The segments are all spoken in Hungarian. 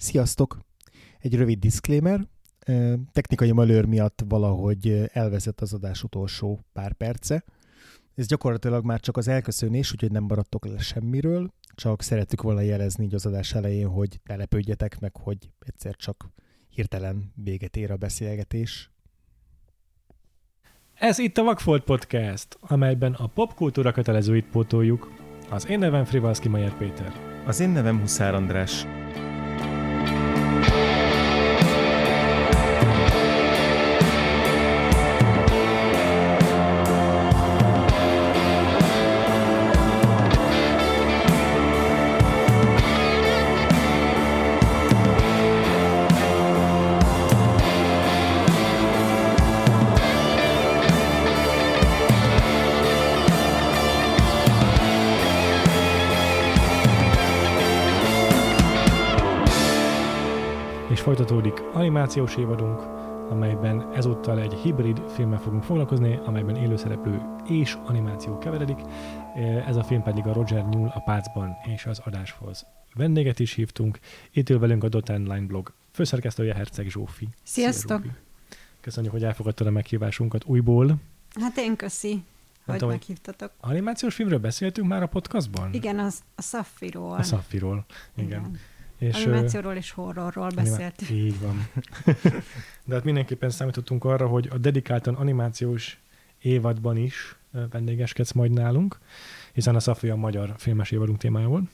Sziasztok! Egy rövid disclaimer. Technikai malőr miatt valahogy elvezett az adás utolsó pár perce. Ez gyakorlatilag már csak az elköszönés, úgyhogy nem maradtok le semmiről, csak szerettük volna jelezni így az adás elején, hogy ne lepődjetek meg, hogy egyszer csak hirtelen véget ér a beszélgetés. Ez itt a Vagfolt Podcast, amelyben a popkultúra kötelezőit pótoljuk. Az én nevem Frivalszki Majer Péter. Az én nevem Huszár András. Animációs évadunk, amelyben ezúttal egy hibrid filmmel fogunk foglalkozni, amelyben élőszereplő és animáció keveredik. Ez a film pedig a Roger Newell a Pácban és az adáshoz. Vendéget is hívtunk. Itt ül velünk a Dot Line blog főszerkesztője Herceg Zsófi. Sziasztok! Szia. Köszönjük, hogy elfogadtad a meghívásunkat újból. Hát én köszi, hogy tudom, meghívtatok. Animációs filmről beszéltünk már a podcastban? Igen, az, a Szaffiról. A Szaffiról. Igen. És, Animációról és horrorról beszéltünk. Így van. De hát mindenképpen számítottunk arra, hogy a dedikáltan animációs évadban is vendégeskedsz majd nálunk, hiszen a Szafi a magyar filmes évadunk témája volt.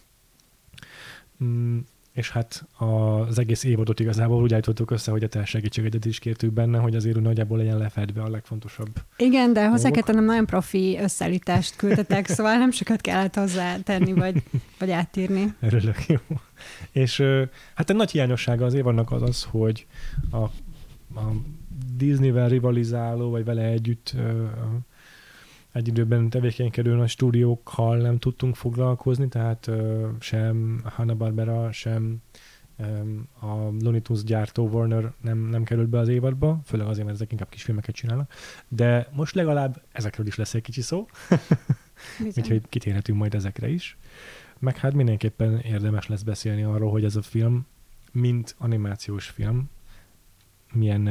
És hát az egész évadot igazából úgy állítottuk össze, hogy a te segítségedet is kértük benne, hogy azért úgy nagyjából legyen lefedve a legfontosabb. Igen, de hozzá kell tennem, nagyon profi összeállítást küldtetek, szóval nem sokat kellett hozzá tenni, vagy, vagy átírni. Örülök, jó. És hát egy nagy hiányossága az évadnak az az, hogy a, a Disneyvel rivalizáló, vagy vele együtt egy időben tevékenykedő nagy stúdiókkal nem tudtunk foglalkozni, tehát sem Hanna-Barbera, sem a Looney Tunes gyártó Warner nem, nem került be az évadba, főleg azért, mert ezek inkább kisfilmeket csinálnak. De most legalább ezekről is lesz egy kicsi szó. Úgyhogy kitérhetünk majd ezekre is. Meg hát mindenképpen érdemes lesz beszélni arról, hogy ez a film, mint animációs film, milyen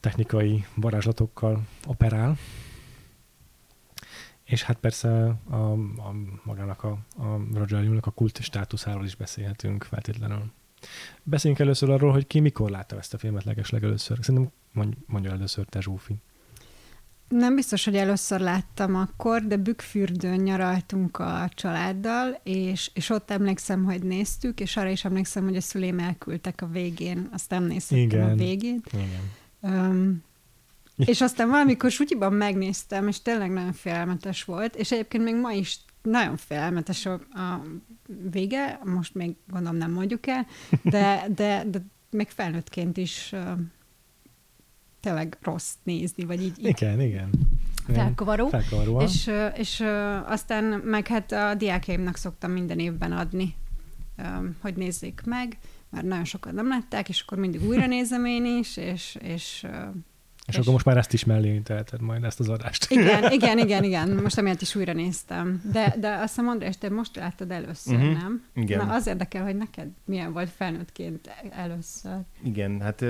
technikai varázslatokkal operál. És hát persze a, a magának a, a Roger Newell-nak a kult státuszáról is beszélhetünk feltétlenül. Beszéljünk először arról, hogy ki mikor látta ezt a filmet legesleg először. Szerintem mondj, mondja először te, Zsófi. Nem biztos, hogy először láttam akkor, de Bükkfürdőn nyaraltunk a családdal, és, és ott emlékszem, hogy néztük, és arra is emlékszem, hogy a szüleim elküldtek a végén, azt nem néztem a végén. Igen. Um, és aztán valamikor sutyiban megnéztem, és tényleg nagyon félelmetes volt, és egyébként még ma is nagyon félelmetes a, a vége, most még gondolom nem mondjuk el, de, de, de még felnőttként is uh, tényleg rossz nézni, vagy így, így Igen, igen. Igen. felkavaró. Felkavaró. És, és aztán meg hát a diákjaimnak szoktam minden évben adni, hogy nézzék meg, mert nagyon sokan nem látták, és akkor mindig újra nézem én is, és, és És, És- akkor most már ezt is mellé teheted majd, ezt az adást. igen, igen, igen, igen, most emiatt is újra néztem. De, de azt hiszem, András, te most láttad először, Mhm, nem? igen. Na, az érdekel, hogy neked milyen volt felnőttként először. Igen, hát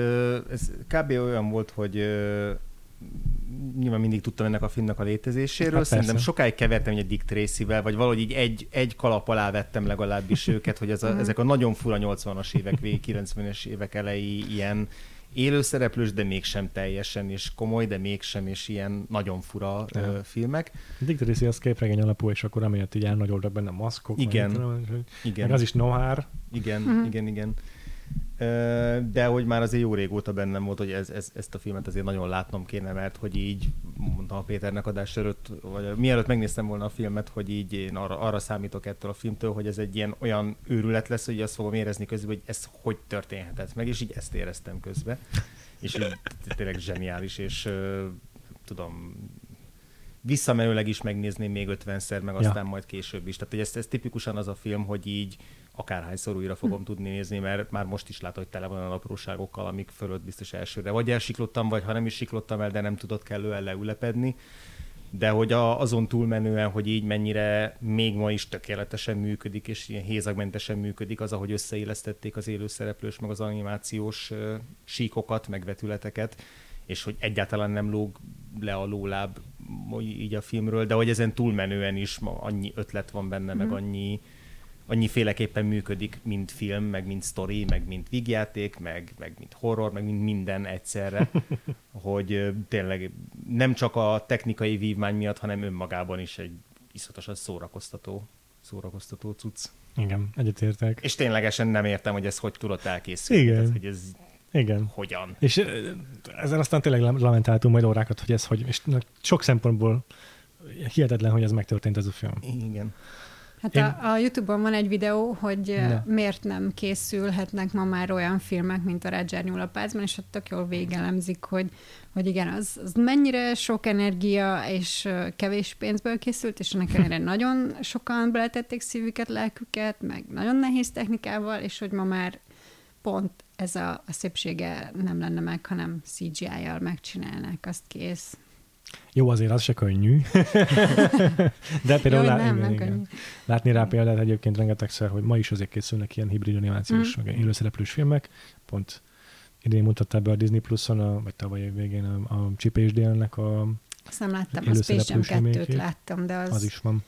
ez kb. olyan volt, hogy nyilván mindig tudtam ennek a filmnek a létezéséről. Hát Szerintem persze. sokáig kevertem egy Dick Tracy-vel, vagy valahogy így egy, egy kalap alá vettem legalábbis őket, hogy ez a, Mhm. ezek a nagyon fura 80-as évek végig, 90-es évek elejé ilyen élőszereplős, de mégsem teljesen, és komoly, de mégsem, és ilyen nagyon fura ö, Ja. filmek. Dick Tracy az képregény alapú, és akkor amiatt így elnagyoltak benne maszkok. meg Igen. hogy- Igen. Meg az is nohár. Igen, Mhm. igen, igen. De hogy már azért jó régóta bennem volt, hogy ez, ez, ezt a filmet azért nagyon látnom kéne, mert hogy így, mondtam a Péternek adás előtt, vagy mielőtt megnéztem volna a filmet, hogy így én arra, arra számítok ettől a filmtől, hogy ez egy ilyen olyan őrület lesz, hogy azt fogom érezni közben, hogy ez hogy történhetett meg, és így ezt éreztem közben. És így tényleg zseniális, és tudom, visszamenőleg is megnézném még ötvenszer, meg Ja. aztán majd később is. Tehát hogy ez, ez tipikusan az a film, hogy így akárhányszor újra fogom tudni nézni, mert már most is látom, hogy tele van olyan apróságokkal, amik fölött biztos elsőre vagy elsiklottam, vagy ha nem is siklottam el, de nem tudott kellően leülepedni. de hogy a, azon túlmenően, hogy így mennyire még ma is tökéletesen működik, és ilyen hézagmentesen működik az, ahogy összeélesztették az élőszereplős, meg az animációs uh, síkokat, meg vetületeket, és hogy egyáltalán nem lóg le a lóláb így a filmről, de hogy ezen túlmenően is ma annyi ötlet van benne, mm. meg mhm. Annyi annyiféleképpen működik, mint film, meg mint story, meg mint vígjáték, meg, meg mint horror, meg mint minden egyszerre, hogy tényleg nem csak a technikai vívmány miatt, hanem önmagában is egy iszatosan szórakoztató, szórakoztató cucc. Igen, egyetértek. És ténylegesen nem értem, hogy ez hogy tudott elkészülni. Igen. Tehát, hogy ez igen. Hogyan? És ezzel aztán tényleg lamentáltunk majd órákat, hogy ez hogy, és sok szempontból hihetetlen, hogy ez megtörtént ez a film. Igen. Hát Én... a, a YouTube-on van egy videó, hogy ne. miért nem készülhetnek ma már olyan filmek, mint a Roger Nyúlapácban, és ott tök jól végelemzik, hogy, hogy igen, az, az mennyire sok energia és kevés pénzből készült, és ennek ellenére nagyon sokan beletették szívüket, lelküket, meg nagyon nehéz technikával, és hogy ma már pont ez a, a szépsége nem lenne meg, hanem CGI-jal megcsinálnák, azt kész. Jó, azért az se könnyű. De például Jó, lá- nem, igen, nem igen. Könnyű. látni rá példát egyébként rengetegszer, hogy ma is azért készülnek ilyen hibrid animációs, mm. meg élőszereplős filmek. Pont idén mutatta be a Disney Plus-on, a, vagy tavaly év végén a, a Chip nek a Azt nem láttam, a Space Jam 2-t láttam, de az... Az is van.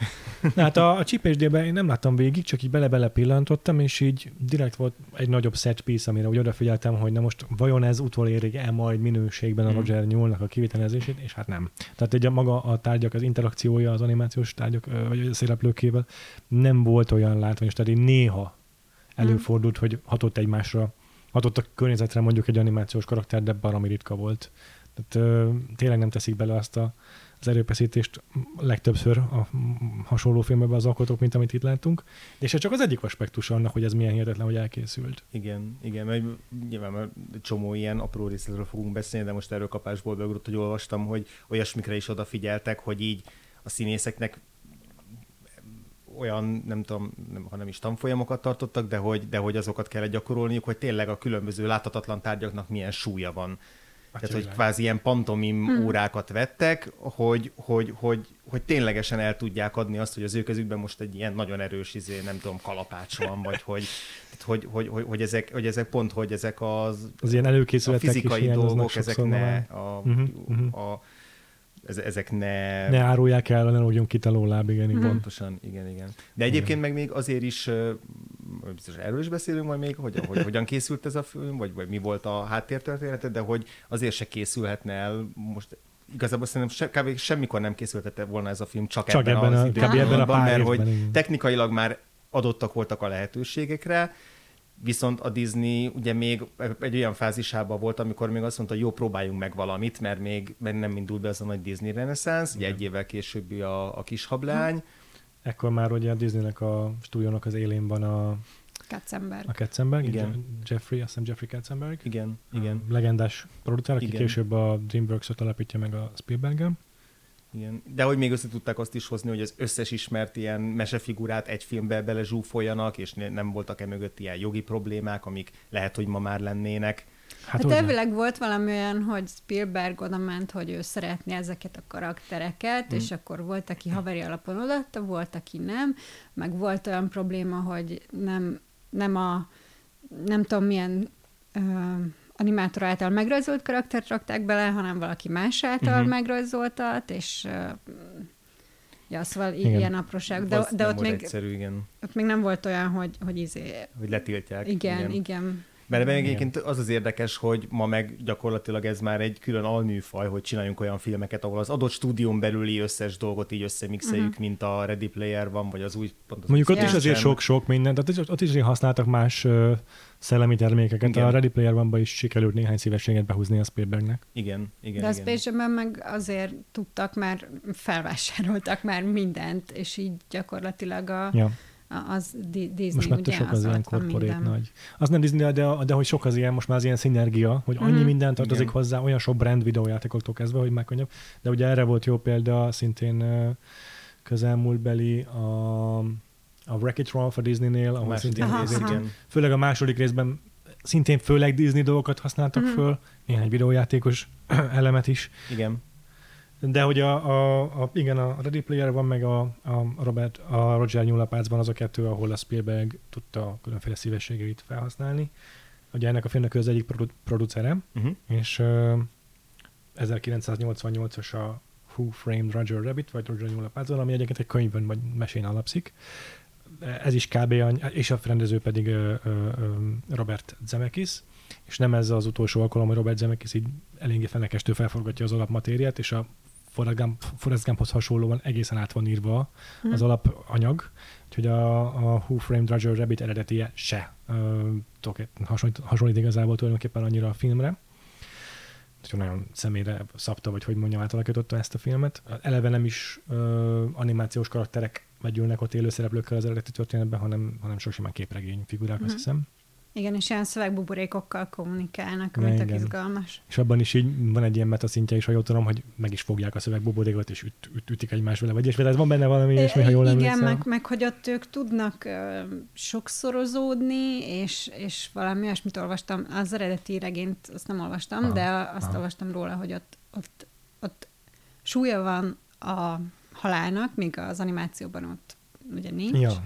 Na, hát a, a csípésdében én nem láttam végig, csak így bele-bele pillantottam, és így direkt volt egy nagyobb set piece, amire úgy odafigyeltem, hogy na most vajon ez utolérig-e majd minőségben a mm. Roger Newell-nak a kivitelezését, és hát nem. Tehát egy a maga a tárgyak, az interakciója az animációs tárgyak, vagy a szereplőkével nem volt olyan látványos, tehát így néha előfordult, hogy hatott egymásra, hatott a környezetre mondjuk egy animációs karakter, de baromi ritka volt. Tehát ö, tényleg nem teszik bele azt a az erőfeszítést legtöbbször a hasonló filmekben az alkotók, mint amit itt láttunk. És ez csak az egyik aspektus annak, hogy ez milyen hihetetlen, hogy elkészült. Igen, igen, mert nyilván mert csomó ilyen apró részletről fogunk beszélni, de most erről kapásból beugrott, hogy olvastam, hogy olyasmikre is odafigyeltek, hogy így a színészeknek olyan, nem tudom, nem, ha nem is tanfolyamokat tartottak, de hogy, de hogy azokat kell gyakorolniuk, hogy tényleg a különböző láthatatlan tárgyaknak milyen súlya van. Tehát, hogy kvázi ilyen pantomim hmm. órákat vettek, hogy, hogy, hogy, hogy ténylegesen el tudják adni azt, hogy az ő kezükben most egy ilyen nagyon erős, izé, nem tudom, kalapács van, vagy hogy, hogy, hogy, hogy, hogy, ezek, hogy ezek pont, hogy ezek az, az ilyen előkészületek a fizikai dolgok, ezek ne a, uh-huh, uh-huh. a ezek ne... Ne árulják el, ne lógjon ki a láb, igen, igen. Pontosan, igen, igen. De egyébként igen. meg még azért is, biztos erről is beszélünk majd még, hogy, hogy hogyan készült ez a film, vagy, vagy mi volt a háttértörténete, de hogy azért se készülhetne el most igazából szerintem se, kb. semmikor nem készülhetett volna ez a film, csak, csak ebben, ebben az a, időben, ebben a pár mert hogy igen. technikailag már adottak voltak a lehetőségekre, Viszont a Disney ugye még egy olyan fázisában volt, amikor még azt mondta, hogy jó, próbáljunk meg valamit, mert még mert nem indult be az a nagy Disney reneszánsz, ugye egy évvel később a, a kis hablány. Ekkor már ugye a Disneynek a stúdiónak az élén van a Katzenberg. A Katzenberg, igen. Jeffrey, azt hiszem Jeffrey Katzenberg. Igen, igen. Legendás producer, aki igen. később a DreamWorks-ot alapítja meg a Spielberg-en. Igen. De hogy még össze tudták azt is hozni, hogy az összes ismert ilyen mesefigurát egy filmbe belezsúfoljanak, és nem voltak e mögött ilyen jogi problémák, amik lehet, hogy ma már lennének. Hát, hát elvileg volt valami olyan, hogy Spielberg oda ment, hogy ő szeretné ezeket a karaktereket, hmm. és akkor volt, aki haveri alapon odaadta, volt, aki nem, meg volt olyan probléma, hogy nem, nem a nem tudom milyen ö, animátor által megrajzolt karaktert rakták bele, hanem valaki más által uh-huh. megrajzoltat, és uh, ja, szóval igen. ilyen apróság. De, de ott még, egyszerű, igen. ott még nem volt olyan, hogy, hogy izé... Hogy letiltják. Igen, igen. igen. Mert ebben egyébként az az érdekes, hogy ma meg gyakorlatilag ez már egy külön alműfaj, hogy csináljunk olyan filmeket, ahol az adott stúdión belüli összes dolgot így összemixeljük, uh-huh. mint a Ready Player van, vagy az új... Pont az Mondjuk ott is azért sok-sok minden, tehát ott is használtak más uh, szellemi termékeket. Igen. A Ready Player one is sikerült néhány szívességet behúzni a Spielbergnek. Igen, igen. De a Space meg azért tudtak, mert felvásároltak már mindent, és így gyakorlatilag a... Ja az Disney, Most már ugye? sok az, ilyen korporét nagy. Az nem Disney, de, de hogy sok az ilyen, most már az ilyen szinergia, hogy annyi mm. minden tartozik Igen. hozzá, olyan sok brand videójátékoktól kezdve, hogy már könnyebb. De ugye erre volt jó példa szintén közelmúltbeli a, a Wreck-It Ralph a Disneynél, ahol szintén aha, aha. főleg a második részben szintén főleg Disney dolgokat használtak mm. föl, néhány videójátékos elemet is. Igen De hogy a, a, a, igen, a Ready Player van, meg a, a, Robert, a Roger Nyúlapácban az a kettő, ahol a Spielberg tudta a különféle szívességeit felhasználni. Ugye ennek a filmnek ő az egyik produ- producere, Uh-huh. és uh, 1988-as a Who Framed Roger Rabbit, vagy Roger Nyúlapácban, ami egyébként egy könyvön vagy mesén alapszik. Ez is kb. any- és a rendező pedig uh, uh, Robert Zemeckis, és nem ez az utolsó alkalom, hogy Robert Zemeckis így eléggé fenekestől felforgatja az alapmatériát, és a Forrest, Gump, Forrest Gumphoz hasonlóan egészen át van írva Mhm. az alapanyag, úgyhogy a, a Who Framed Roger Rabbit eredetie se tudok- hasonlít, hasonlít igazából tulajdonképpen annyira a filmre. Úgyhogy nagyon személyre szabta, vagy hogy mondjam, átalakította ezt a filmet. Eleve nem is ö, animációs karakterek megyülnek ott élő szereplőkkel az eredeti történetben, hanem, hanem sok simán képregény figurák, Mhm. azt hiszem. Igen, és ilyen szövegbuborékokkal kommunikálnak, ami tök izgalmas. És abban is így van egy ilyen meta szintje is, ha jól tudom, hogy meg is fogják a szövegbuborékot, és üt, üt, ütik egymás vele, vagy és tehát van benne valami ilyesmi, ha jól Igen, emlékszem. meg, meg hogy ott ők tudnak ö, sokszorozódni, és, és valami olyasmit olvastam, az eredeti regényt azt nem olvastam, Aha, de azt aha. olvastam róla, hogy ott, ott, ott súlya van a halálnak, míg az animációban ott ugye nincs. Ja.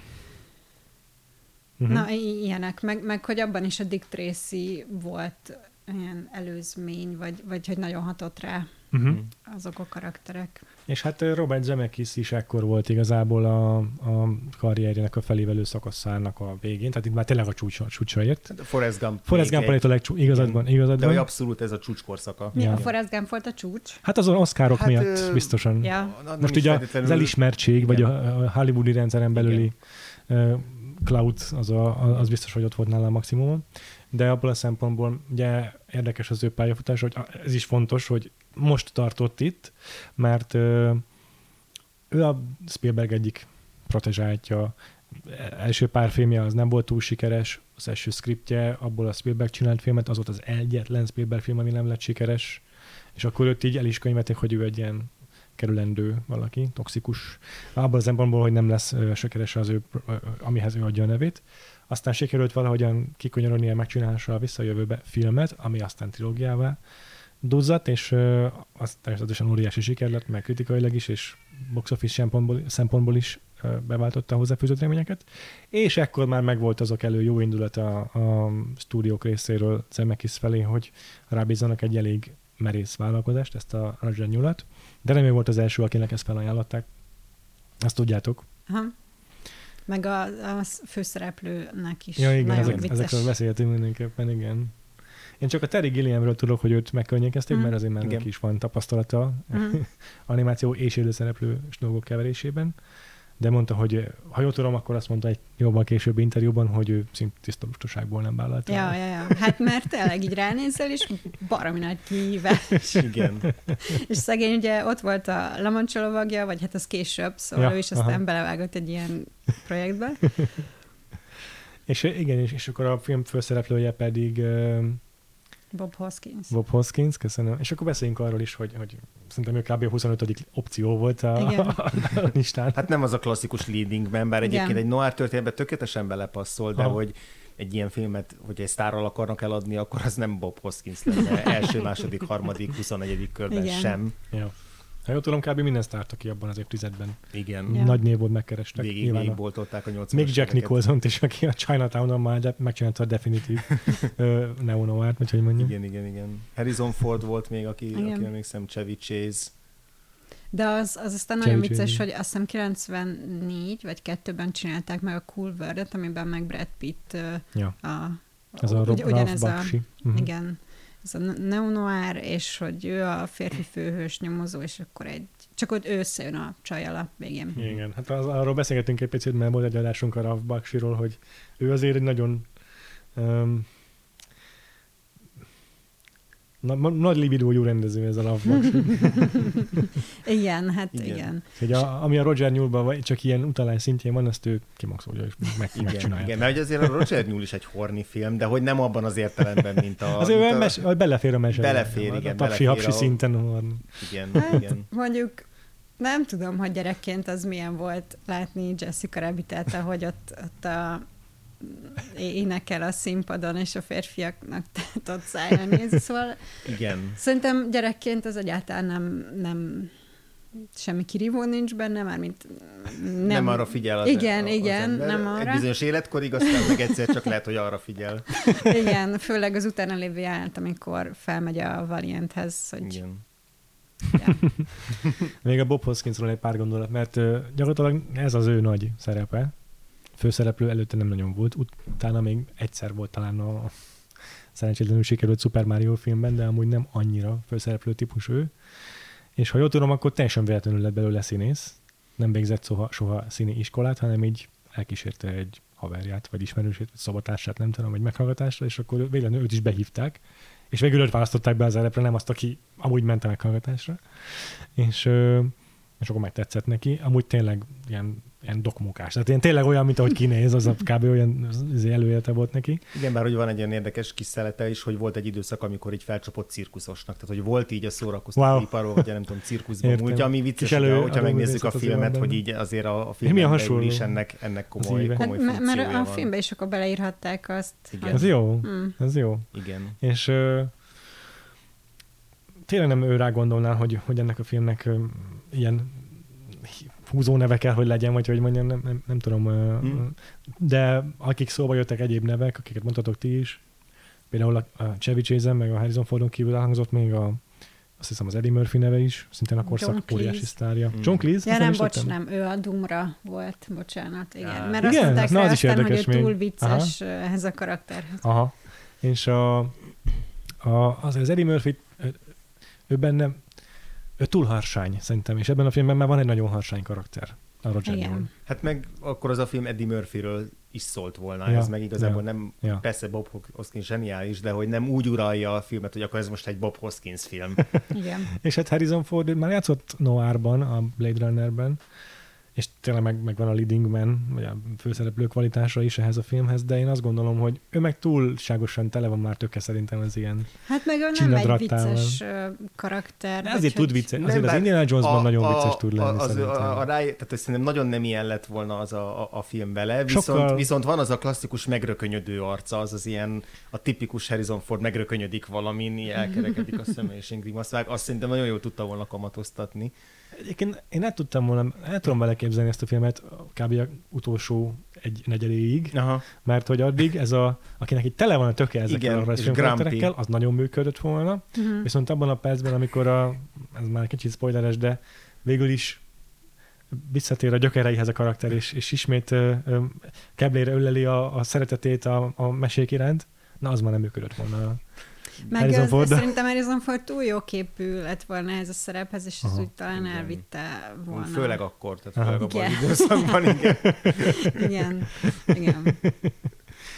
Mhm. Na, ilyenek, meg, meg hogy abban is a Dick Tracy volt ilyen előzmény, vagy, vagy hogy nagyon hatott rá Uh-huh. azok a karakterek. És hát Robert Zemeckis is ekkor volt igazából a, a karrierjének a felévelő szakaszának a végén, tehát itt már tényleg a csúcsra ért. Hát a Forrest Gump. Forrest Gump egy- a legcsú, igazad van, igazad De hogy abszolút ez a csúcskorszaka. Mi Ja. a Forrest Gump volt a csúcs? Hát azon Oscarok Hát, miatt ö, biztosan. Ja. Na, Most ugye az elismertség, vagy Igen. a, a hollywoodi rendszeren belüli uh, cloud, az, a, az biztos, hogy ott volt nála a maximum. De abból a szempontból ugye érdekes az ő pályafutása, hogy ez is fontos, hogy most tartott itt, mert uh, ő a Spielberg egyik protezsáltja, első pár filmje az nem volt túl sikeres, az első skriptje, abból a Spielberg csinált filmet, az volt az egyetlen Spielberg film, ami nem lett sikeres, és akkor őt így el is könyvelték, hogy ő egy ilyen kerülendő valaki, toxikus, abban az szempontból, hogy nem lesz sikeres az ő, amihez ő adja a nevét. Aztán sikerült valahogyan kikonyarodni a megcsinálásra a visszajövőbe filmet, ami aztán trilógiává duzzadt, és az természetesen óriási siker lett, meg kritikailag is, és box office szempontból, szempontból is beváltotta a hozzáfűzött reményeket. És ekkor már megvolt azok elő jó indulata a, a stúdiók részéről Zemeckis felé, hogy rábízzanak egy elég merész vállalkozást, ezt a Roger Newell-t, de nem ő volt az első, akinek ezt felajánlották. Azt tudjátok. Aha. Meg a, a főszereplőnek is Ja, igen, ezek, vicces. ezekről beszéltünk mindenképpen, igen. Én csak a Terry Gilliamről tudok, hogy őt megkörnyékezték, Mhm. mert azért már neki is van tapasztalata Mhm. animáció és élőszereplő dolgok keverésében. De mondta, hogy ha jól tudom, akkor azt mondta egy jóval későbbi interjúban, hogy ő szint tiszta lustaságból nem vállalta. Ja, el. ja, ja. Hát mert tényleg így ránézel, és baromi nagy kihívás. Igen. És szegény ugye ott volt a Lamancsolovágja, vagy hát az később, szóval Ja, ő is aztán aha. belevágott egy ilyen projektbe. És igen, és, és akkor a film főszereplője pedig uh, Bob Hoskins. Bob Hoskins, köszönöm. És akkor beszéljünk arról is, hogy, hogy szerintem ő kb. a 25. opció volt a, Igen. a, listán. Hát nem az a klasszikus leading man, bár Igen. egyébként egy noir történetben tökéletesen belepasszol, de Aha. hogy egy ilyen filmet, hogy egy sztárral akarnak eladni, akkor az nem Bob Hoskins lenne első, második, harmadik, 21. körben Igen. sem. Ja. Ha jól tudom, kb. minden sztárt, aki abban az évtizedben Igen. Ja. nagy név volt megkerestek. Végig, Nyilván a- végigboltolták a 80 Még Jack nicholson is, aki a Chinatown-on már de, megcsinálta a definitív ö, neo-noir, vagy hogy mondjam. Igen, igen, igen. Harrison Ford volt még, aki, Igen. aki emlékszem, Chevy Chase. De az, az aztán Cherry nagyon vicces, hogy azt hiszem 94 vagy 2-ben csinálták meg a Cool World-et, amiben meg Brad Pitt Ja. a, Ez a ugy- Rob, Ralph ugyanez a, Bakshi. Mhm. igen, ez a neo-noir, és hogy ő a férfi főhős nyomozó, és akkor egy, csak ott ő összejön a csajjal a végén. Igen, hát az, arról beszélgetünk egy picit, mert volt egy adásunk a Ralph Bakshiról, hogy ő azért egy nagyon um, na, ma- nagy libidójú rendező ez a Bakshi. Igen, hát igen. Igen. hogy a, ami a Roger Newell-ban vagy csak ilyen utalás szintjén van, azt ő kimaxolja és meg, Igen, megcsinálja. igen, mert hogy azért a Roger Newell is egy horny film, de hogy nem abban az értelemben, mint a... Azért mint a- mes, vagy belefér a mesébe. Belefér, A igen, Tapsi belefér hapsi a- szinten van. Igen, Hát, igen. mondjuk nem tudom, hogy gyerekként az milyen volt látni Jessica Rabbitet, ahogy ott, ott a énekel a színpadon, és a férfiaknak ott szájra néz. Szóval Igen. szerintem gyerekként ez egyáltalán nem, nem semmi kirívó nincs benne, már mint nem, nem arra figyel az Igen, az igen, ember. nem arra. Egy bizonyos életkorig, aztán meg egyszer csak lehet, hogy arra figyel. Igen, főleg az utána lévő jelenet, amikor felmegy a Valianthez, hogy Igen. ja. Még a Bob Hoskinsról egy pár gondolat, mert gyakorlatilag ez az ő nagy szerepe. Főszereplő előtte nem nagyon volt, utána még egyszer volt talán a szerencsétlenül sikerült Super Mario filmben, de amúgy nem annyira főszereplő típus ő. És ha jól tudom, akkor teljesen véletlenül lett belőle színész. Nem végzett soha, soha színi iskolát, hanem így elkísérte egy haverját, vagy ismerősét, vagy szabatársát, nem tudom, egy meghallgatásra, és akkor véletlenül őt is behívták. És végül őt választották be az szerepre, nem azt, aki amúgy ment a meghallgatásra. És, és akkor megtetszett neki. Amúgy tényleg ilyen, ilyen dokmunkás. Tehát ilyen tényleg olyan, mint ahogy kinéz, az a kb. olyan az előélete volt neki. Igen, bár hogy van egy olyan érdekes kis szelete is, hogy volt egy időszak, amikor így felcsapott cirkuszosnak. Tehát, hogy volt így a szórakoztató Wow. iparról, vagy nem tudom, cirkuszban Értem. múltja, ami vicces, elő- elő, hogyha megnézzük a filmet, hogy így azért a, a filmben belül is ennek, ennek komoly? Hát, komoly mert, mert a van. filmben is akkor beleírhatták azt. Igen. Ez jó, Hmm. ez jó. Igen. És ö, tényleg nem ő rá gondolnál, hogy, hogy ennek a filmnek ö, ilyen húzó neve kell, hogy legyen, vagy hogy mondjam, nem, nem, nem tudom. Ö, Hmm. De akik szóba jöttek egyéb nevek, akiket mondhatok ti is, például a, a Chevy chase meg a Harrison Fordon kívül elhangzott még a azt hiszem az Eddie Murphy neve is, szintén a korszak óriási sztárja. Mm. John Cleese? Ja, nem, is bocs, nem, ő a Dumra volt, bocsánat, igen. Á. Mert Igen, azt mondták na, rá az is aztán, hogy ő még. túl vicces ehhez a karakterhez. Aha. És a, a, az, az Eddie Murphy, ő benne, ő túl harsány szerintem, és ebben a filmben már van egy nagyon harsány karakter. A Roger Igen. Hát meg akkor az a film Eddie Murphyről is szólt volna, Ja, ez meg igazából ja, nem, ja. persze Bob Hoskins zseniális, de hogy nem úgy uralja a filmet, hogy akkor ez most egy Bob Hoskins film. Igen. És hát Harrison Ford már játszott Noirban, a Blade Runnerben, és tényleg meg, meg van a leading man, vagy a főszereplő kvalitása is ehhez a filmhez, de én azt gondolom, hogy ő meg túlságosan tele van már töke szerintem az ilyen. Hát meg ő nem egy vicces karakter. De azért tud vicces, Nem, azért az bár Indiana Jonesban nagyon vicces tud lenni az, szerintem. a, a, rá, tehát hogy szerintem nagyon nem ilyen lett volna az a, a, a film vele, viszont, Sokkal- viszont van az a klasszikus megrökönyödő arca, az az ilyen, a tipikus Harrison Ford megrökönyödik valamin, elkerekedik a szeme és ingrimaszt vág, azt szerintem nagyon jól tudta volna kamatoztatni. Egyébként én el tudtam volna, el tudom vele képzelni ezt a filmet kb. a utolsó egy negyedéig, Aha. mert hogy addig ez a, akinek itt tele van a töke ezekkel Igen, a és rajzfilm grumpy. karakterekkel, az nagyon működött volna, Mhm. viszont abban a percben, amikor a, ez már kicsit spoileres, de végül is visszatér a gyökereihez a karakter, és, és ismét ö, ö, keblére öleli a, a szeretetét a, a mesék iránt, na az már nem működött volna. Meg Harrison az, Ford. szerintem Harrison Ford túl jó képű lett volna ez a szerephez, és ez úgy talán igen. elvitte volna. Főleg akkor, tehát Aha. főleg abban az Igen. időszakban, igen. Igen, igen.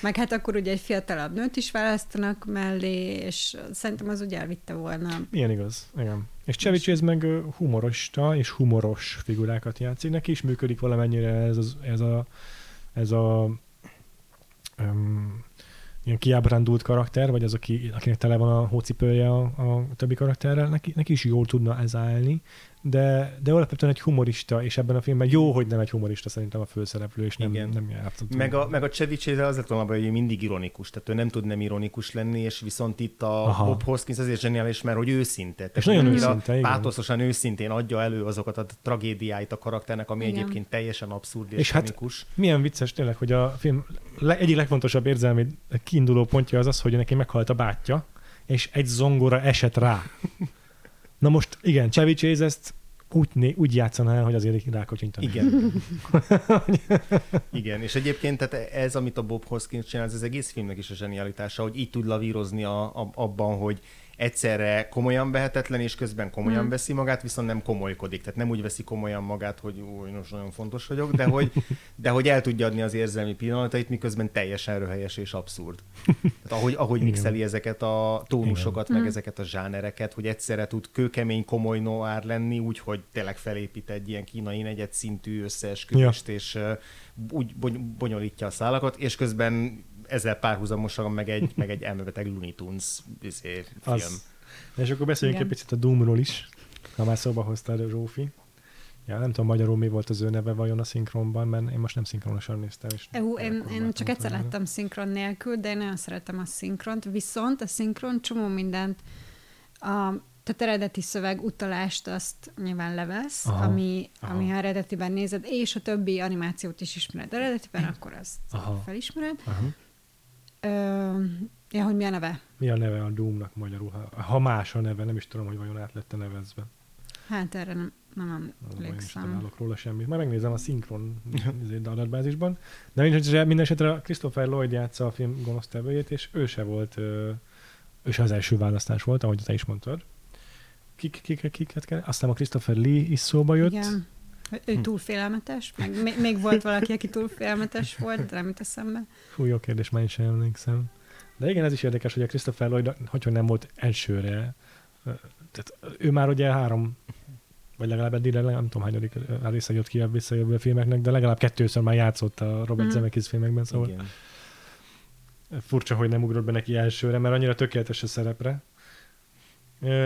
Meg hát akkor ugye egy fiatalabb nőt is választanak mellé, és szerintem az ugye elvitte volna. Ilyen igaz, igen. És Chevy Chase meg humorista és humoros figurákat játszik. Neki is működik valamennyire ez, az, ez a, ez a um, ilyen kiábrándult karakter, vagy az, aki, akinek tele van a hócipője a, a többi karakterrel, neki, neki is jól tudna ez állni, de, de alapvetően egy humorista, és ebben a filmben jó, hogy nem egy humorista szerintem a főszereplő, és nem, Igen. nem játszott. Meg a, meg a Chevy Chase az lett volna, hogy ő mindig ironikus, tehát ő nem tud nem ironikus lenni, és viszont itt a Aha. Bob Hoskins azért zseniális, mert hogy őszinte. Tehát És nagyon őszinte, igen. Pátoszosan őszintén adja elő azokat a tragédiáit a karakternek, ami Igen. egyébként teljesen abszurd és, És hát-. Milyen vicces tényleg, hogy a film le, egyik legfontosabb érzelmi kiinduló pontja az az, hogy neki meghalt a bátyja, és egy zongora esett rá. Na most igen, Chevy Chase ezt úgy, úgy játszaná hogy azért rákocsintani. Igen. Igen, és egyébként tehát ez, amit a Bob Hoskins csinál, ez az egész filmnek is a zsenialitása, hogy így tud lavírozni a, a, abban, hogy egyszerre komolyan vehetetlen, és közben komolyan Hmm. veszi magát, viszont nem komolykodik. Tehát nem úgy veszi komolyan magát, hogy új, most nagyon fontos vagyok, de hogy, de hogy el tudja adni az érzelmi pillanatait, miközben teljesen röhelyes és abszurd. Tehát ahogy, ahogy Igen. mixeli ezeket a tónusokat, meg Hmm. ezeket a zsánereket, hogy egyszerre tud kőkemény, komoly noir lenni, úgy, hogy tényleg felépít egy ilyen kínai negyed szintű összeesküvést, és uh, úgy bony- bonyolítja a szálakat, és közben ezzel párhuzamosan meg egy, meg egy elmebeteg Looney Tunes izé, film. Az. És akkor beszéljünk Igen. egy picit a Doomról is, ha már szóba hoztad a Zsófi. Ja, nem tudom magyarul mi volt az ő neve vajon a szinkronban, mert én most nem szinkronosan néztem. És Ú, én, én csak egyszer láttam szinkron nélkül, de én nagyon szeretem a szinkront, viszont a szinkron csomó mindent a, Tehát eredeti szöveg utalást azt nyilván levesz, Aha, ami, aha. ami ha eredetiben nézed, és a többi animációt is ismered eredetiben, akkor azt Aha. felismered. Aha. Ö, ja, hogy mi a neve? Mi a neve a Doomnak magyarul? Ha, ha más a neve, nem is tudom, hogy vajon át lett nevezve. Hát erre nem, nem emlékszem. találok róla semmit. Majd megnézem a szinkron izé, adatbázisban. De minden esetre, Christopher Lloyd játsza a film gonosztevőjét, és ő se volt, ő se az első választás volt, ahogy te is mondtad. Kik, kik, kiket kell? Aztán a Christopher Lee is szóba jött. Igen. Ő Hm. túl félelmetes, meg még, még volt valaki, aki túl félelmetes volt, de nem jut eszembe. Fú, jó kérdés, már is emlékszem. De igen, ez is érdekes, hogy a Christopher Lloyd, hogyha nem volt elsőre, tehát ő már ugye három, vagy legalább eddig, nem tudom, hányadik része jött ki a visszajövő filmeknek, de legalább kettőször már játszott a Robert Mhm. Zemeckis filmekben, szóval Igen. furcsa, hogy nem ugrott be neki elsőre, mert annyira tökéletes a szerepre.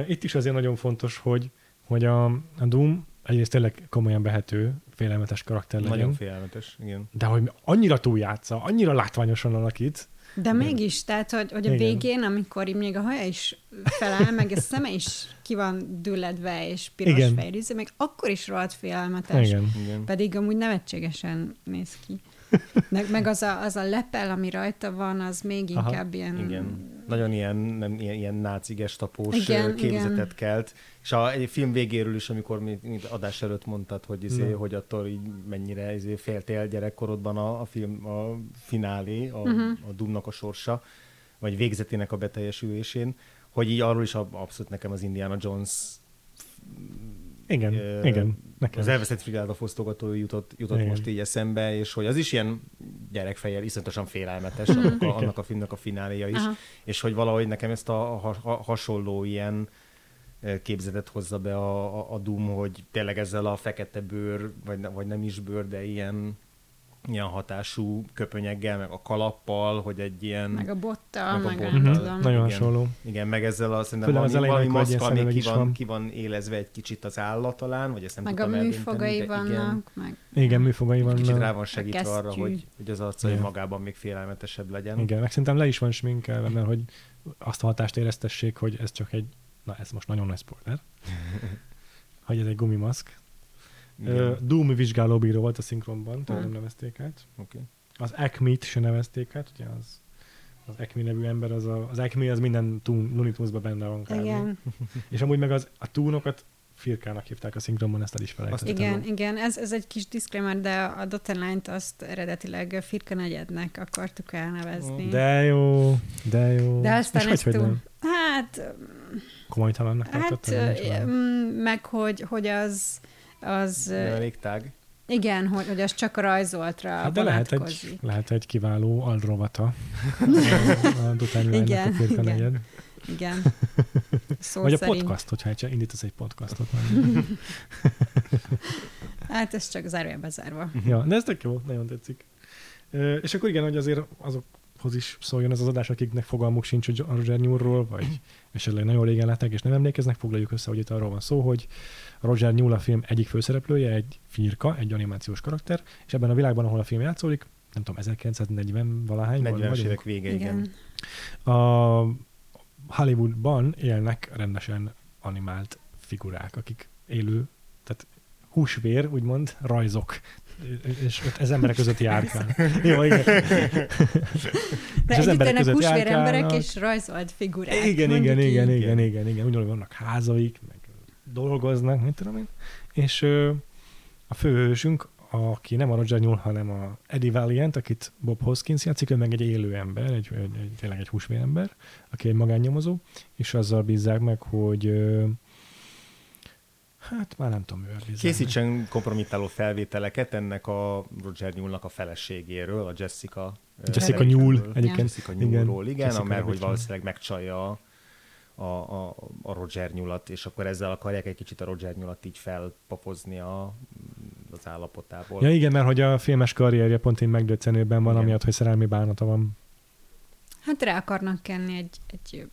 Itt is azért nagyon fontos, hogy, hogy a, a Doom egyrészt tényleg komolyan behető, félelmetes karakter legyen, Nagyon félelmetes, igen. de hogy annyira túljátsza, annyira látványosan alakít, De mégis, tehát, hogy, hogy a Igen. végén, amikor így még a haja is feláll, meg a szeme is ki van dülledve, és piros Igen. fejrizé, még akkor is rohadt félelmetes. igen. igen. Pedig amúgy nevetségesen néz ki. Meg, meg az, a, az a lepel, ami rajta van, az még Aha, inkább ilyen... Igen. Nagyon ilyen, nem, ilyen, ilyen náci gestapós Igen, igen, képzetet igen. kelt. És a egy film végéről is, amikor mi, mi adás előtt mondtad, hogy, izé, Na. hogy attól így mennyire izé, féltél gyerekkorodban a, a film, a finálé, a, Mhm. uh-huh. a Dumnak a sorsa, vagy végzetének a beteljesülésén, hogy így arról is ab- abszolút nekem az Indiana Jones Igen, Ö, igen. Nekem. az elveszett frigáda fosztogató jutott, jutott Igen. most így eszembe, és hogy az is ilyen gyerekfejjel iszonyatosan félelmetes, annak a, annak a filmnek a fináléja is, Aha. és hogy valahogy nekem ezt a, ha, ha, hasonló ilyen képzetet hozza be a, a, a Doom, hogy tényleg ezzel a fekete bőr, vagy, vagy nem is bőr, de ilyen, ilyen hatású köpönyeggel, meg a kalappal, hogy egy ilyen... Meg a bottal, Meg a meg, bottal. Mhm, tudom. Nagyon Igen. hasonló. Igen, meg ezzel a szerintem Főleg az valami, elején, valami maszka még szemüveg ki van, van. ki van élezve egy kicsit az állat talán, vagy ezt nem Meg a műfogai de igen. vannak, meg... Igen, műfogai Egy kicsit rá vannak. van segítve arra, hogy, hogy az arca Igen. magában még félelmetesebb legyen. Igen, meg szerintem le is van sminkelve, mert hogy azt a hatást éreztessék, hogy ez csak egy, na ez most nagyon nagy spoiler, hogy ez egy gumimaszk. Igen. Doom vizsgálóbíró volt a szinkronban, tehát nem nevezték át. Oké. Az Acme-t se nevezték át, ugye az, az Acme nevű ember, az, a, az Acme az minden Looney benne van kb. Igen, És amúgy meg az, a túnokat Firkának hívták a szinkronban, ezt el is felejtettem. igen, igen. Ez, ez egy kis disclaimer, de a Dotterline-t azt eredetileg Firka negyednek akartuk elnevezni. De jó, de jó. de aztán És ezt hogy, hogy túl... nem? Hát, Komolytalannak hát is van. mm, meg hogy, hogy az, az De elég tág. igen, hogy, hogy az csak a rajzoltra Hát de lehet egy, lehet egy kiváló alrovata. a Dután Igen, a igen. Igen. Szó Vagy a szerint. podcast, hogyha indítasz egy podcastot. Hát ez csak zárójelbe zárva. ja, de ez tök jó, nagyon tetszik. És akkor igen, hogy azért azokhoz is szóljon ez az adás, akiknek fogalmuk sincs a Roger Newellról, vagy esetleg nagyon régen látták és nem emlékeznek, foglaljuk össze, hogy itt arról van szó, hogy a Roger Newell a film egyik főszereplője, egy firka, egy animációs karakter, és ebben a világban, ahol a film játszódik, nem tudom, 1940 valahány 40-es évek vége, igen. Igen. A Hollywoodban élnek rendesen animált figurák, akik élő, tehát húsvér, úgymond, rajzok, és ott ez emberek között járkál. Jó, igen. De És az emberek között húsvér emberek és rajzolt figurák. Igen, igen, igen, így. igen, igen, igen. Ugyanúgy vannak házaik, meg dolgoznak, mit tudom én. És ö, a főhősünk, aki nem a Roger Newell, hanem a Eddie Valiant, akit Bob Hoskins játszik, ő meg egy élő ember, egy, egy, egy tényleg egy húsvér ember, aki egy magánnyomozó, és azzal bízzák meg, hogy ö, hát már nem tudom, mivel. Készítsen kompromittáló felvételeket ennek a Roger Newell-nak a feleségéről, a Jessica. Jessica. Newell egyébként. Jessica Newellról, igen, Jessica mert hogy valószínűleg megcsalja a, a, a, Roger Newell-at, és akkor ezzel akarják egy kicsit a Roger Newell-at így felpapozni a, az állapotából. Ja igen, mert hogy a filmes karrierje pont így megdöccenőben van, Igen. amiatt, hogy szerelmi bánata van. Hát rá akarnak kenni egy, egy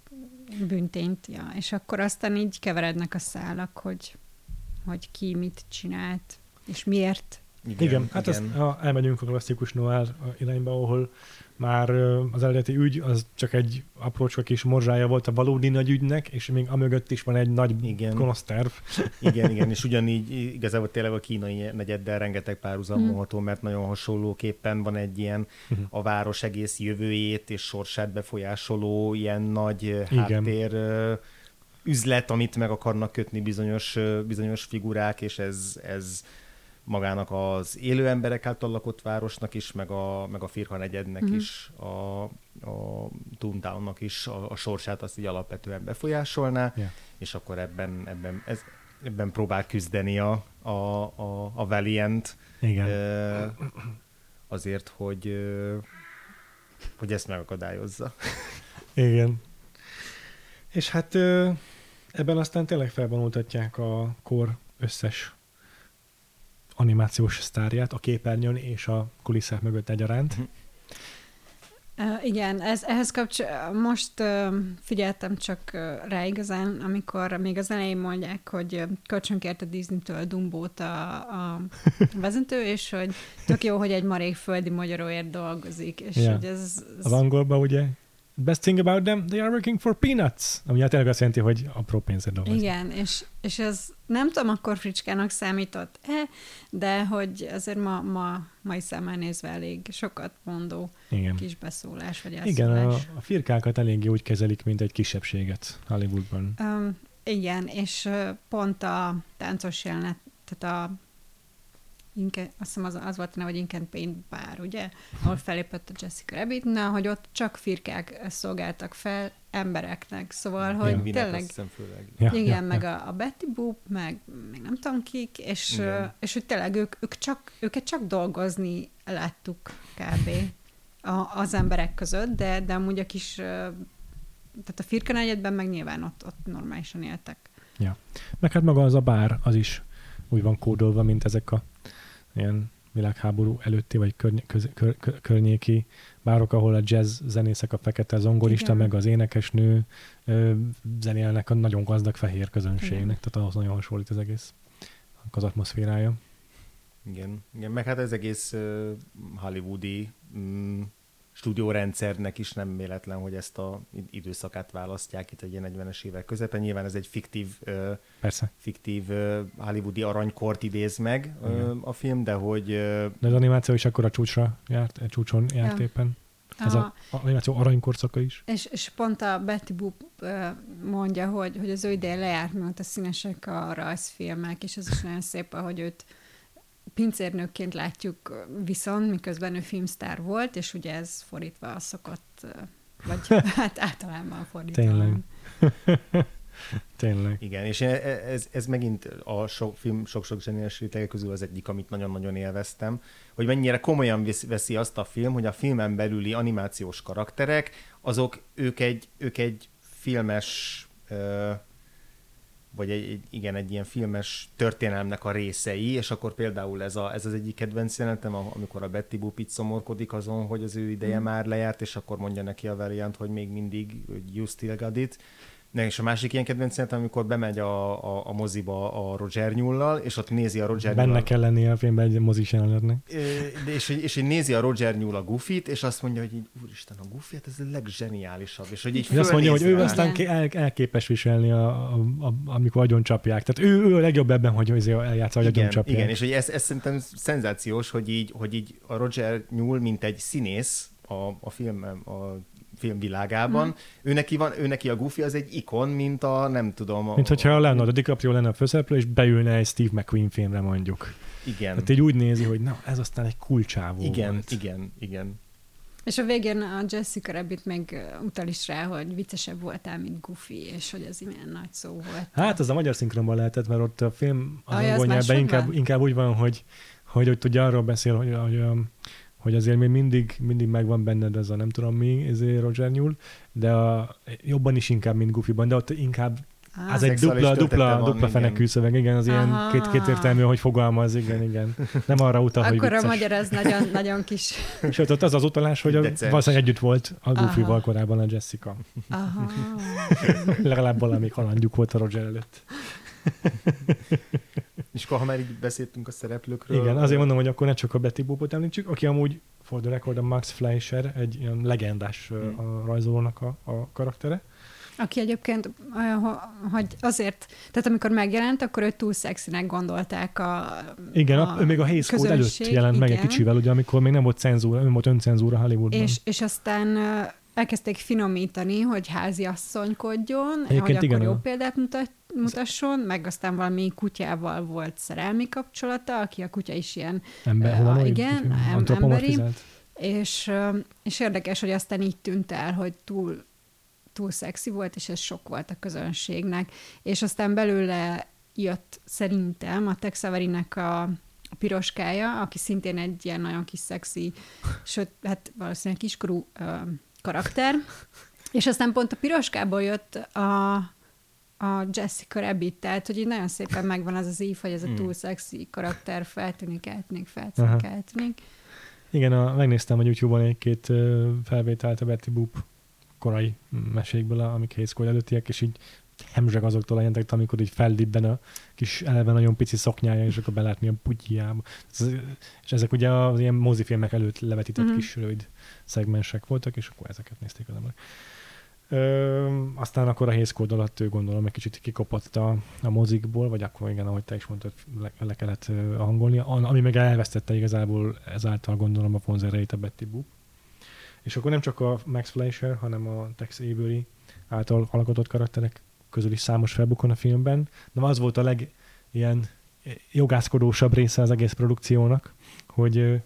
büntényt, ja, és akkor aztán így keverednek a szálak, hogy, hogy ki mit csinált, és miért. Igen, igen hát igen. Ezt, ha elmegyünk a klasszikus noir irányba, ahol már az eredeti ügy az csak egy aprócska kis morzsája volt a valódi nagy ügynek, és még amögött is van egy nagy Igen. gonosz terv. Igen, igen, és ugyanígy igazából tényleg a kínai negyeddel rengeteg párhuzam Hmm. mondható, mert nagyon hasonlóképpen van egy ilyen Mhm. a város egész jövőjét és sorsát befolyásoló ilyen nagy Igen. háttér üzlet, amit meg akarnak kötni bizonyos, bizonyos figurák, és ez, ez magának az élő emberek által lakott városnak is, meg a, meg a Firha negyednek Mhm. is, a, a Toontownnak is a, a sorsát azt így alapvetően befolyásolná, Ja. és akkor ebben, ebben, ez, ebben próbál küzdeni a, a, a, a Valiant Igen. ö, azért, hogy, hogy ezt megakadályozza. Igen. És hát ebben aztán tényleg felvonultatják a kor összes animációs sztárját a képernyőn és a kulisszák mögött egyaránt. Uh, igen, ez, ehhez kapcsolatban most uh, figyeltem csak uh, rá igazán, amikor még az elején mondják, hogy kölcsönkért a Disney-től Dumbót a, a vezető, és hogy tök jó, hogy egy marék földi magyaróért dolgozik, és Ja. hogy ez, ez Az angolban ugye best thing about them, they are working for peanuts. Ami hát tényleg azt jelenti, hogy apró pénzért dolgoznak. Igen, és, és ez nem tudom, akkor fricskának számított-e, de hogy azért ma, ma mai szemmel nézve elég sokat mondó Igen. kis beszólás, vagy Igen, a, elszólás. a firkákat eléggé úgy kezelik, mint egy kisebbséget Hollywoodban. Um, igen, és pont a táncos jelenet, tehát a Inke, azt hiszem az, az volt a neve, hogy Ink and Paint Bar, ugye? Ahol felépett a Jessica Rabbit, na, hogy ott csak firkák szolgáltak fel embereknek, szóval, hogy Pingvinek, tényleg azt főleg. Ja, igen, ja, meg ja. A, a Betty Boop, meg még nem tudom kik, és, Igen. és hogy tényleg ők, ők csak, őket csak dolgozni láttuk kb. A, az emberek között, de, de amúgy a kis, tehát a Firka negyedben meg nyilván ott, ott normálisan éltek. Meg hát maga az a bár, az is úgy van kódolva, mint ezek a ilyen világháború előtti vagy körny- köz- kör- kör- környéki bárok, ahol a jazz zenészek, a fekete zongorista, Igen. meg az énekesnő ö, zenélnek a nagyon gazdag fehér közönségnek, Igen. tehát ahhoz nagyon hasonlít az egész az atmoszférája. Igen, igen, meg hát ez egész uh, hollywoodi mm, stúdiórendszernek is nem véletlen, hogy ezt a id- időszakát választják itt egy ilyen 40-es évek közepén. Nyilván ez egy fiktív, Persze. fiktív hollywoodi aranykort idéz meg Igen. a film, de hogy De az animáció is akkor a csúcsra járt, a csúcson járt Ja. éppen. Ez Aha. a, a animáció aranykorszaka is. És, és pont a Betty Boop mondja, hogy, hogy az ő ideje lejárt, mióta színesek a rajzfilmek, és ez is nagyon szép, ahogy őt pincérnőként látjuk viszont, miközben ő filmsztár volt, és ugye ez fordítva szokott, vagy hát általában fordítva. Tényleg. Tényleg. igen, és e- e- ez, ez megint a sok film sok-sok zseniális rétege közül az egyik, amit nagyon-nagyon élveztem, hogy mennyire komolyan vesz- veszi azt a film, hogy a filmen belüli animációs karakterek, azok ők egy, ők egy filmes ö, vagy egy, egy, igen, egy ilyen filmes történelmnek a részei, és akkor például ez, a, ez az egyik kedvenc jelenetem, a- amikor a Betty Boop itt szomorkodik azon, hogy az ő ideje Mm. már lejárt, és akkor mondja neki a Valiant, hogy még mindig hogy you still got it. Ne, és a másik ilyen kedvenc jelenetem, amikor bemegy a, a, a moziba a Roger Nyullal, és ott nézi a Roger Benne Nyullal- kell lennie a filmben egy mozis jelenetnek. De és, és hogy nézi a Roger Nyúl a Goofy-t, és azt mondja, hogy így, úristen, a Goofy, hát ez a legzseniálisabb. És hogy így És azt mondja, hogy ő aztán el, elképes viselni, a, a, a, amikor agyon csapják. Tehát ő, ő a legjobb ebben, hogy eljátsza, hogy agyon igen, csapják. igen, és hogy ez, ez szerintem szenzációs, hogy így, hogy így a Roger Nyúl, mint egy színész a, a film, a filmvilágában, Mhm. ő, neki van, ő neki a Goofy az egy ikon, mint a, nem tudom, a, Mint hogyha a Leonardo DiCaprio lenne a főszereplő, és beülne egy Steve McQueen filmre mondjuk. Igen, Tehát így úgy nézi, hogy na, ez aztán egy kulcsávó igen, volt. igen, igen. És a végén a Jessica Rabbit meg utal is rá, hogy viccesebb voltál, mint Goofy, és hogy ez milyen nagy szó volt. Hát az a magyar szinkronban lehetett, mert ott a film az Aj, inkább, van? inkább úgy van, hogy, hogy, hogy tudja arról beszél, hogy, hogy, hogy azért még mindig, mindig megvan benned ez a nem tudom mi, ezért Roger Nyúl, de a, jobban is inkább, mint Goofy-ban, de ott inkább Ah, az egy dupla, dupla, van, dupla igen. fenekű szöveg, igen, az ilyen Aha. két, két értelmű, hogy fogalmaz, igen, igen. Nem arra utal, hogy Akkor a vicces. magyar az nagyon, nagyon kis. Sőt, ott az az utalás, hogy a, valószínűleg együtt volt a Goofy-val korábban a Jessica. Aha. Legalább valami kalandjuk volt a Roger előtt. És akkor, ha már így beszéltünk a szereplőkről. Igen, azért mondom, hogy akkor ne csak a Betty Boopot említsük, aki amúgy for the record, a Max Fleischer, egy ilyen legendás Hmm. a rajzolónak a, a karaktere. Aki egyébként, hogy azért, tehát amikor megjelent, akkor őt túl szexinek gondolták a Igen, a, ő még a Hays Code előtt jelent meg egy igen. kicsivel, ugye, amikor még nem volt cenzúra, nem volt öncenzúra Hollywoodban. És, és aztán elkezdték finomítani, hogy háziasszonykodjon, Egyébként hogy akkor igen, jó a- példát mutat, mutasson, meg aztán valami kutyával volt szerelmi kapcsolata, aki a kutya is ilyen, Ember, humanoid, igen, úgyhogy em- antropomorfizált. és, ö, és érdekes, hogy aztán így tűnt el, hogy túl, túl szexi volt, és ez sok volt a közönségnek. És aztán belőle jött szerintem a Tex Averinek a, a piroskája, aki szintén egy ilyen nagyon kis szexi, sőt, hát valószínűleg kiskorú ö, karakter. És aztán pont a piroskából jött a, a Jessica Rabbit, tehát hogy így nagyon szépen megvan az az ív, hogy ez a Hmm. túl szexi karakter feltűnik, eltűnik, feltűnik, eltűnik. Igen, a, megnéztem a YouTube-on egy-két felvételt a Betty Boop korai mesékből, amik Code előttiek, és így hemzseg azoktól a jelentek, amikor így feldibben a kis eleve nagyon pici szoknyája, és akkor belátni a putyjába. Ez, és ezek ugye az ilyen mozifilmek előtt levetített Mhm. uh-huh. kis rövid szegmensek voltak, és akkor ezeket nézték az emberek. Ö, aztán akkor a Code alatt ő gondolom egy kicsit kikopott a, a mozikból, vagy akkor igen, ahogy te is mondtad, le, le kellett hangolnia, An- ami meg elvesztette igazából ezáltal gondolom a vonzereit a Betty Boop. És akkor nem csak a Max Fleischer, hanem a Tex Avery által alkotott karakterek közül is számos felbukon a filmben, de az volt a leg ilyen jogászkodósabb része az egész produkciónak, hogy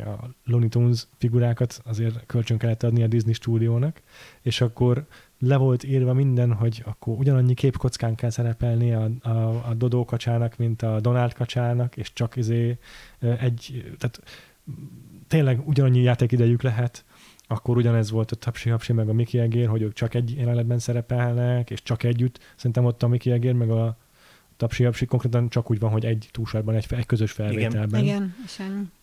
a Looney Tunes figurákat azért kölcsön kellett adni a Disney stúdiónak, és akkor le volt írva minden, hogy akkor ugyanannyi képkockán kell szerepelni a, a, a Dodó kacsának, mint a Donald kacsának, és csak izé egy, tehát tényleg ugyanannyi játékidejük lehet, akkor ugyanez volt a Tapsi Hapsi meg a Mickey Egér, hogy ők csak egy jelenetben szerepelnek, és csak együtt. Szerintem ott a Mickey Egér meg a Tapsi Hapsi konkrétan csak úgy van, hogy egy túlsárban, egy, egy közös felvételben. Igen, és ennyi. E,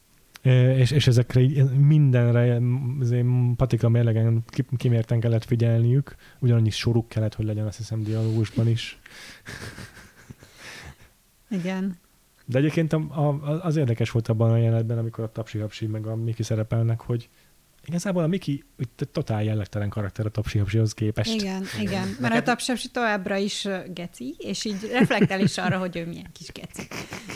És, és ezekre így mindenre azért patika mérlegen ki- kimérten kellett figyelniük, ugyanannyi soruk kellett, hogy legyen, azt hiszem, dialógusban is. Igen. De egyébként a, a, az érdekes volt abban a jelenetben, amikor a Tapsi meg a Miki szerepelnek, hogy igazából a Miki úgy totál jellegtelen karakter a Tapsi Hapsihoz képest. Igen, igen. Mert Neked- a tapsapsi továbbra is geci, és így reflektál is arra, hogy ő milyen kis geci.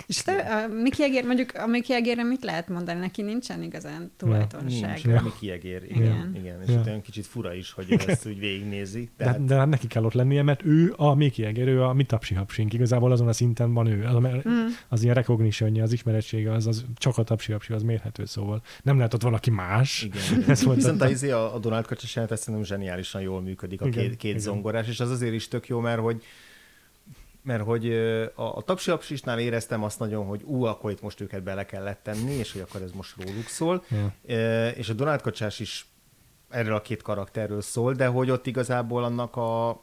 És te, a Miki Egér, mondjuk a Miki Egérre mit lehet mondani? Neki nincsen igazán tulajdonság. Ja. mi kiegér. Igen, Igen. igen. igen. És Ja. olyan kicsit fura is, hogy ő ezt úgy végignézi. De, Tehát, de hát neki kell ott lennie, mert ő a Miki Eger, ő a mi tapsi hapsink. Igazából azon a szinten van ő. Az, Mm. az ilyen recognitionja, az ismerettsége, az, az csak a tapsi hapsi, az mérhető, szóval nem lehet ott valaki más. igen, Ez volt Viszont a- a, izé, a, a Donald Kacsas jelenet ezt szerintem zseniálisan jól működik, a Igen, két, két igen. zongorás, és az azért is tök jó, mert hogy mert hogy a, a tapsi Hapsisnál éreztem azt nagyon, hogy ú, akkor itt most őket bele kellett tenni, és hogy akkor ez most róluk szól. Ö, És a Donald Kacsás is erről a két karakterről szól, de hogy ott igazából annak a...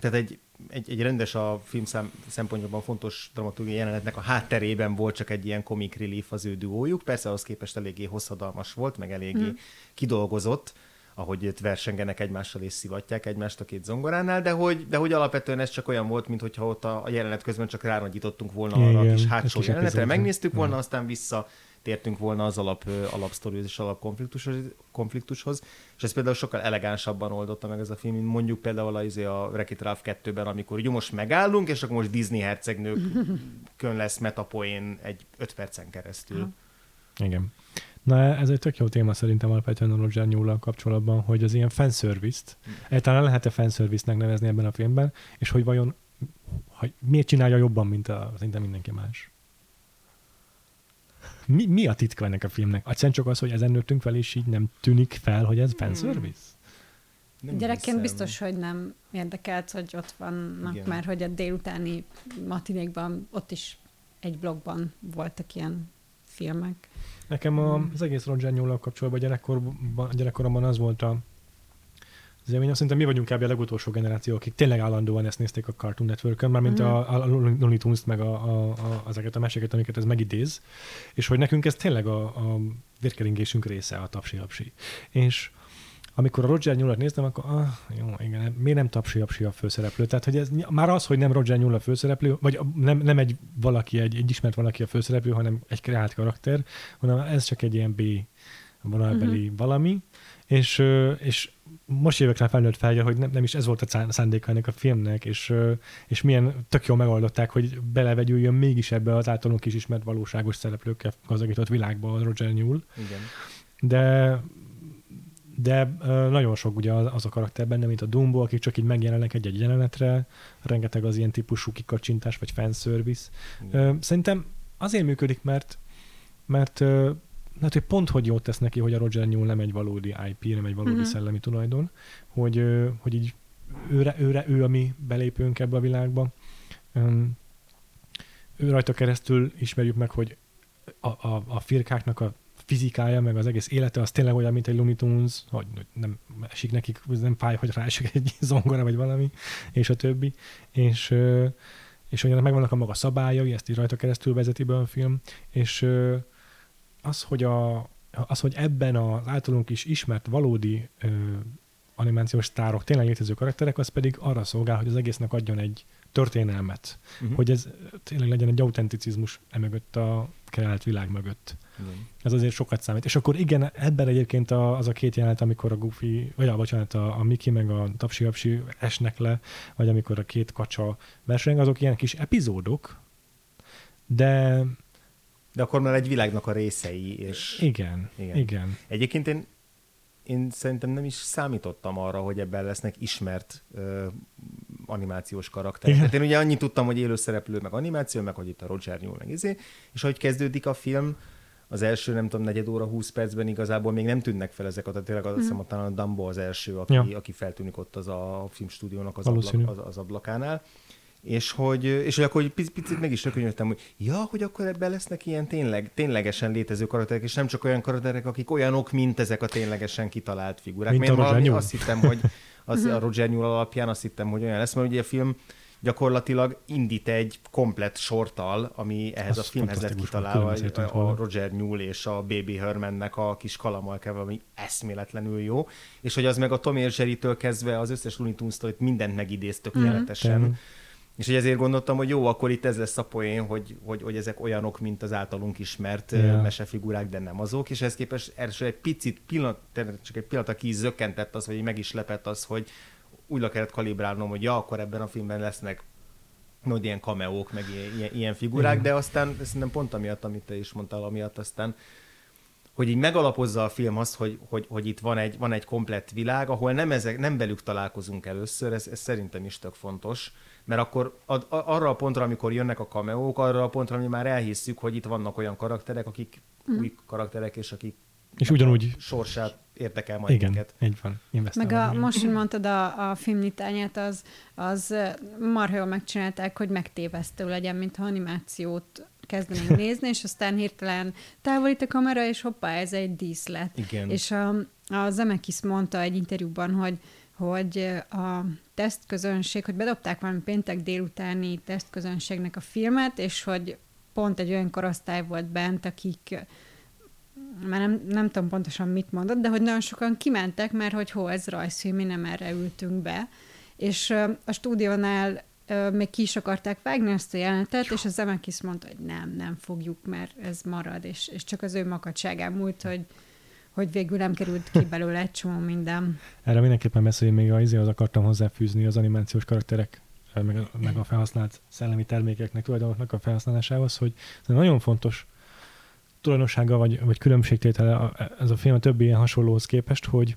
Tehát egy, egy, egy rendes a film szám, szempontjából fontos dramaturgiai jelenetnek a hátterében volt csak egy ilyen comic relief az ő duójuk. Persze ahhoz képest eléggé hosszadalmas volt, meg eléggé Mm. hmm. kidolgozott, ahogy itt versengenek egymással és szivatják egymást a két zongoránál, de hogy, de hogy alapvetően ez csak olyan volt, mintha ott a, a jelenet közben csak ránagyítottunk volna arra Igen, a kis hátsó jelenetre, megnéztük volna, Ja. aztán vissza tértünk volna az alap, alapsztorihoz és alapkonfliktushoz, konfliktushoz, és ez például sokkal elegánsabban oldotta meg ez a film, mint mondjuk például az a Wreck-It Ralph 2-ben, amikor ugye most megállunk, és akkor most Disney hercegnőkön lesz metapoén egy 5 percen keresztül. Igen. Na ez egy tök jó téma szerintem alapvetően a Roger newell kapcsolatban, hogy az ilyen fanservice-t, egyáltalán lehet-e fanservice-nek nevezni ebben a filmben, és hogy vajon hogy miért csinálja jobban, mint a, szinte mindenki más. Mi, mi a titka ennek a filmnek? Egyszerűen csak az, hogy ezen nőttünk fel, és így nem tűnik fel, hogy ez fanservice? Nem Gyerekként hiszem. biztos, hogy nem érdekelt, hogy ott vannak, Igen. mert hogy a délutáni matinékban ott is egy blogban voltak ilyen filmek. Nekem a, az egész Roger newell kapcsolatban gyerekkorban, gyerekkoromban az volt a az élményem, szerintem mi vagyunk kb. a legutolsó generáció, akik tényleg állandóan ezt nézték a Cartoon Network-ön, már mint Mhm. a, a Looney Tunes-t, meg a, a, a, ezeket a meséket, amiket ez megidéz, és hogy nekünk ez tényleg a, a vérkeringésünk része, a tapsi És amikor a Roger Newell-et néztem, akkor ah, jó, igen, miért nem tapsi a főszereplő? Tehát, hogy ez már az, hogy nem Roger Newell a főszereplő, vagy nem, nem egy valaki, egy, egy ismert valaki a főszereplő, hanem egy kreált karakter, hanem ez csak egy ilyen B, vonalbeli uh-huh. valami, és, és most jövök rá felnőtt fel, hogy nem, nem is ez volt a szá- szándéka ennek a filmnek, és, és milyen tök jól megoldották, hogy belevegyüljön mégis ebbe az általunk is ismert valóságos szereplőkkel gazdagított világba a Roger Newell, Igen. de de nagyon sok ugye az, a karakter benne, mint a Dumbo, akik csak így megjelennek egy-egy jelenetre, rengeteg az ilyen típusú kikacsintás, vagy fanservice. Ö, Szerintem azért működik, mert mert hát, hogy pont hogy jót tesz neki, hogy a Roger Newell nem egy valódi IP, nem egy valódi uh-huh. szellemi tulajdon, hogy, hogy így őre, őre, ő a mi belépőnk ebbe a világba. Öm, ő rajta keresztül ismerjük meg, hogy a, a, a firkáknak a fizikája, meg az egész élete, az tényleg olyan, mint egy Looney Tunes, hogy nem esik nekik, nem fáj, hogy ráesik egy zongora, vagy valami, és a többi. És, és hogy ennek megvannak a maga szabályai, ezt így rajta keresztül vezeti be a film, és az, hogy, a, az, hogy ebben az általunk is ismert valódi ö, animációs sztárok, tényleg létező karakterek, az pedig arra szolgál, hogy az egésznek adjon egy történelmet, Uh-huh. hogy ez tényleg legyen egy autenticizmus emögött a kreált világ mögött. Igen. Ez azért sokat számít. És akkor igen, ebben egyébként a, az a két jelenet, amikor a Goofy, vagy a, bocsánat, a, a Mickey meg a Tapsi Apsi esnek le, vagy amikor a két kacsa verseng, azok ilyen kis epizódok, de De akkor már egy világnak a részei, és igen, Igen. igen. egyébként én, én szerintem nem is számítottam arra, hogy ebben lesznek ismert ö, animációs karakterek. Tehát én ugye annyit tudtam, hogy élőszereplő, meg animáció, meg hogy itt a Roger Newell, meg izé, és ahogy kezdődik a film, az első, nem tudom, negyed óra, 20 percben igazából még nem tűnnek fel ezek, tehát tényleg azt hiszem, ott talán a Dumbo az első, aki, Ja. aki feltűnik ott az a filmstúdiónak az, ablak, az, az ablakánál. És hogy, és hogy akkor egy pic- picit meg is rökönyödtem, hogy ja, hogy akkor ebben lesznek ilyen tényleg, ténylegesen létező karakterek, és nem csak olyan karakterek, akik olyanok, mint ezek a ténylegesen kitalált figurák. Mint a Mert Roger valami azt hittem, hogy az, a Roger Newell alapján azt hittem, hogy olyan lesz, mert ugye a film gyakorlatilag indít egy komplett sortal, ami ehhez Az a filmhez lett kitalálva, a, a. Roger Newell és a Baby Hermannek a kis kalamalkával, ami eszméletlenül jó, és hogy az meg a Tom és Jerry-től kezdve az összes Looney Tunes-tól itt mindent megidéz tökéletesen. Mhm. És hogy ezért gondoltam, hogy jó, akkor itt ez lesz a poén, hogy, hogy, hogy ezek olyanok, mint az általunk ismert yeah. mesefigurák, de nem azok, és ehhez képest első egy picit, pillanat, csak egy pillanat, aki zökkentett az, vagy meg is lepett az, hogy úgy le kellett kalibrálnom, hogy ja, akkor ebben a filmben lesznek nagy ilyen kameók, meg ilyen, ilyen, ilyen figurák, Igen. de aztán szerintem pont amiatt, amit te is mondtál, amiatt aztán hogy így megalapozza a film azt, hogy, hogy, hogy itt van egy, van egy komplett világ, ahol nem, ezek, nem velük találkozunk először, ez, ez szerintem is tök fontos, mert akkor a, a, arra a pontra, amikor jönnek a kameók, arra a pontra, ami már elhisszük, hogy itt vannak olyan karakterek, akik Mhm. új karakterek, és akik És ugyanúgy, sorsát érdekel majd igen, minket. így van. Meg a, igen. most, hogy mondtad a, a filmnyitányát, az, az marha jól megcsinálták, hogy megtévesztő legyen, mintha animációt kezdenénk nézni, és aztán hirtelen távolít a kamera, és hoppá, ez egy díszlet. Igen. És a, a Zemeckis mondta egy interjúban, hogy hogy a tesztközönség, hogy bedobták valami péntek délutáni tesztközönségnek a filmet, és hogy pont egy olyan korosztály volt bent, akik már nem, nem tudom pontosan mit mondott, de hogy nagyon sokan kimentek, mert hogy hol ez rajzfilm, mi nem erre ültünk be. És a stúdiónál még ki is akarták vágni ezt a jelenetet, és a Zemeckis mondta, hogy nem, nem fogjuk, mert ez marad, és, és csak az ő makacságán múlt, hogy, hogy végül nem került ki belőle egy csomó minden. Erre mindenképpen beszélni még az az akartam hozzáfűzni az animációs karakterek, meg a, meg a felhasznált szellemi termékeknek, tulajdonoknak a felhasználásához, hogy ez nagyon fontos tulajdonsága vagy, vagy különbségtétele ez a film a többi ilyen hasonlóhoz képest, hogy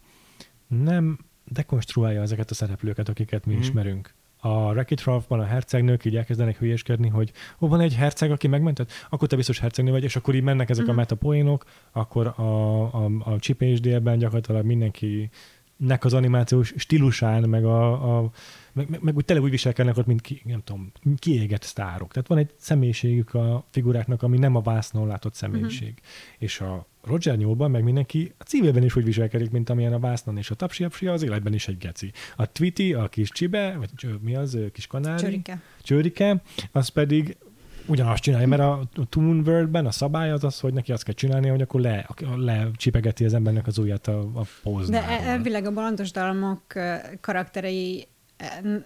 nem dekonstruálja ezeket a szereplőket, akiket mi mm. ismerünk. A Wreck-It Ralph-ban a hercegnők így elkezdenek hülyéskedni, hogy ó, van egy herceg, aki megmentett, akkor te biztos hercegnő vagy, és akkor így mennek ezek Mhm. a metapoénok, akkor a, a, a csipésdélben gyakorlatilag mindenki nek az animációs stílusán, meg, a, a, meg, meg, meg úgy tele úgy viselkednek ott, mint ki, nem tudom, kiégett sztárok. Tehát van egy személyiségük a figuráknak, ami nem a vásznon látott személyiség. Uh-huh. És a Roger Newellban meg mindenki a civilben is úgy viselkedik, mint amilyen a vásznon, és a tapsi az életben is egy geci. A Tweety, a kis csibe, vagy cső- mi az, kis kanári? Csörike. Csőrike, az pedig ugyanazt csinálja, mert a Toon World-ben a szabály az az, hogy neki azt kell csinálni, hogy akkor le, lecsipegeti az embernek az ujját a, a póznál. De e- elvileg a balandos dalmok karakterei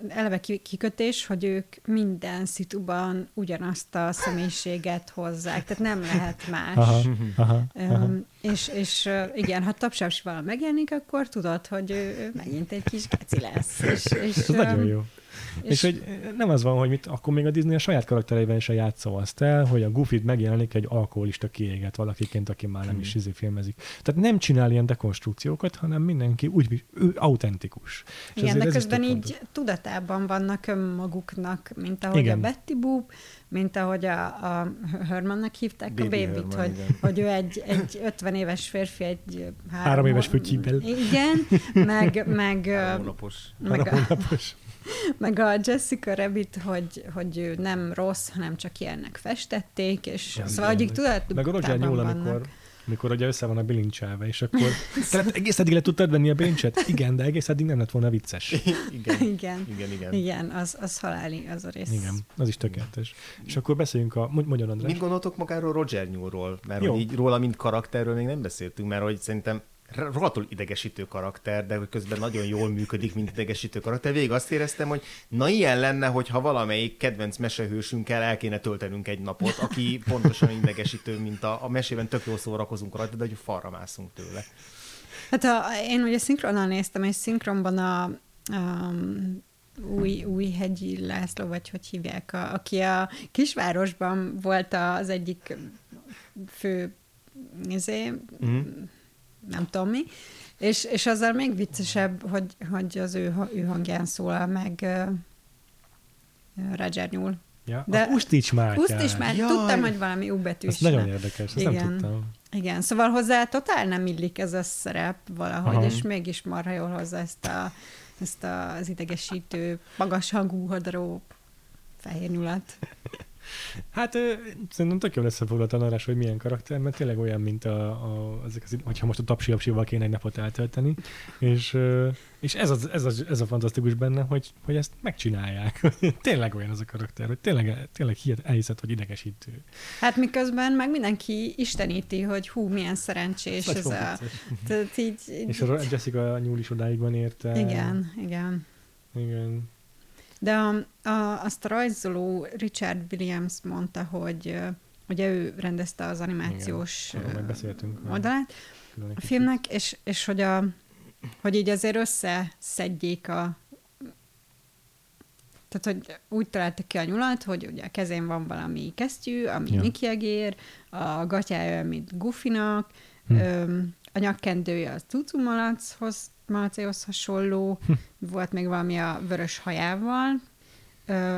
eleve ki- kikötés, hogy ők minden szituban ugyanazt a személyiséget hozzák, tehát nem lehet más. Aha, aha, aha. És, és igen, ha tapsásval megjelenik, akkor tudod, hogy ő, ő megint egy kis geci lesz. És, és, Ez nagyon jó. És, és hogy nem az van, hogy mit, akkor még a Disney a saját karaktereiben is játszó azt el, hogy a Goofy megjelenik egy alkoholista kiéget valakiként, aki már nem is izé filmezik. Tehát nem csinál ilyen dekonstrukciókat, hanem mindenki úgy, ő autentikus. És Igen, de közben így fontos. tudatában vannak önmaguknak, mint ahogy Igen. a Betty Boop, mint ahogy a, a Hermannek hívták Baby a bébit, Herman, hogy, igen. hogy ő egy, egy 50 éves férfi, egy három, Három éves fütyibel. Igen, meg, meg, Három hónapos. meg, Három a, hónapos. Meg a Jessica Rabbit, hogy, hogy ő nem rossz, hanem csak ilyennek festették, és Ja, szóval, hogy tudatában Meg a Roger Newell, amikor, amikor ugye össze van a bilincselve, és akkor tehát egész eddig le tudtad venni a bilincset? Igen, de egész eddig nem lett volna vicces. Igen. Igen. Igen, igen. Igen, az, az haláli, az a rész. Igen, az is tökéletes. És akkor beszéljünk a... Mondj, mondjon, András. Mit gondoltok magáról Roger Newellról? Mert Jó. hogy így róla, mint karakterről még nem beszéltünk, mert hogy szerintem rohadtul idegesítő karakter, de közben nagyon jól működik, mint idegesítő karakter. Végig azt éreztem, hogy na ilyen lenne, hogyha valamelyik kedvenc mesehősünkkel el kéne töltenünk egy napot, aki pontosan idegesítő, mint a, a mesében tök jól szórakozunk rajta, de hogy falra mászunk tőle. Hát a, én ugye szinkronnal néztem, és szinkronban a, a új, új hegyi László, vagy hogy hívják, a, aki a kisvárosban volt az egyik fő izé, Mm. Nem tudom mi, és, és azzal még viccesebb, hogy, hogy az ő, ő hangján szólal meg uh, Roger Newell. Ja, De- a Pustics Mátyás. Már, Jaj! tudtam, hogy valami U betűs. Ez nagyon érdekes, ezt nem Igen. tudtam. Igen, szóval hozzá totál nem illik ez a szerep valahogy, Aha. és mégis marha jól hozza ezt, a, ezt a, az idegesítő, magas hangú, hadaró fehér nyulat. Hát szerintem tök jól összefoglalta a Narás, hogy milyen karakter, mert tényleg olyan, mint a, a, ezek az, hogyha most a tapsiapsival kéne egy napot eltölteni, és, és ez, az, ez, az, ez a fantasztikus benne, hogy, hogy ezt megcsinálják. tényleg olyan az a karakter, hogy tényleg, tényleg hihet, elhiszed, hogy idegesítő. Hát miközben meg mindenki isteníti, hogy hú, milyen szerencsés ez Nagyon a... Tehát így, így, És a Jessica Nyúl is odáig van érte. igen, igen. Igen. De a, a, azt a rajzoló Richard Williams mondta, hogy ugye ő rendezte az animációs Igen, oldalát, a filmnek, és, és hogy, a, hogy így azért összeszedjék a... Tehát, hogy úgy találtak ki a nyulat, hogy ugye a kezén van valami kesztyű, ami Ja. Mickey egér, a gatyája, olyan, mint Goofynak, Hm. hm. a nyakkendője az Cucu malacéhoz hasonló, Hm. volt még valami a vörös hajával,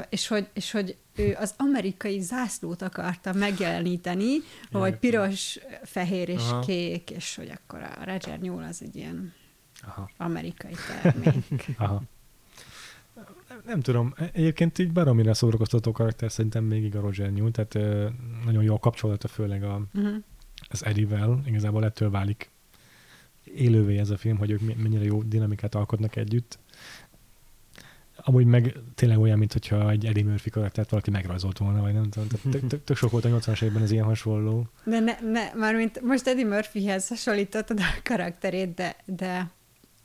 és hogy, és hogy ő az amerikai zászlót akarta megjeleníteni, hogy piros, fehér és Aha. kék, és hogy akkor a Roger Newell az egy ilyen Aha. amerikai termék. Aha. Nem, tudom, egyébként így baromira szórakoztató karakter szerintem még a Roger Newell, tehát nagyon jó a kapcsolata, főleg a, uh-huh. az Eddie-vel, igazából ettől válik élővé ez a film, hogy ők mennyire jó dinamikát alkotnak együtt. Amúgy meg tényleg olyan, mint hogyha egy Eddie Murphy karaktert valaki megrajzolt volna, vagy nem tudom. Tök- tök- Tök sok volt a 80-as években ez ilyen hasonló. De ne, ne, mármint most Eddie Murphyhez hasonlítottad a karakterét, de, de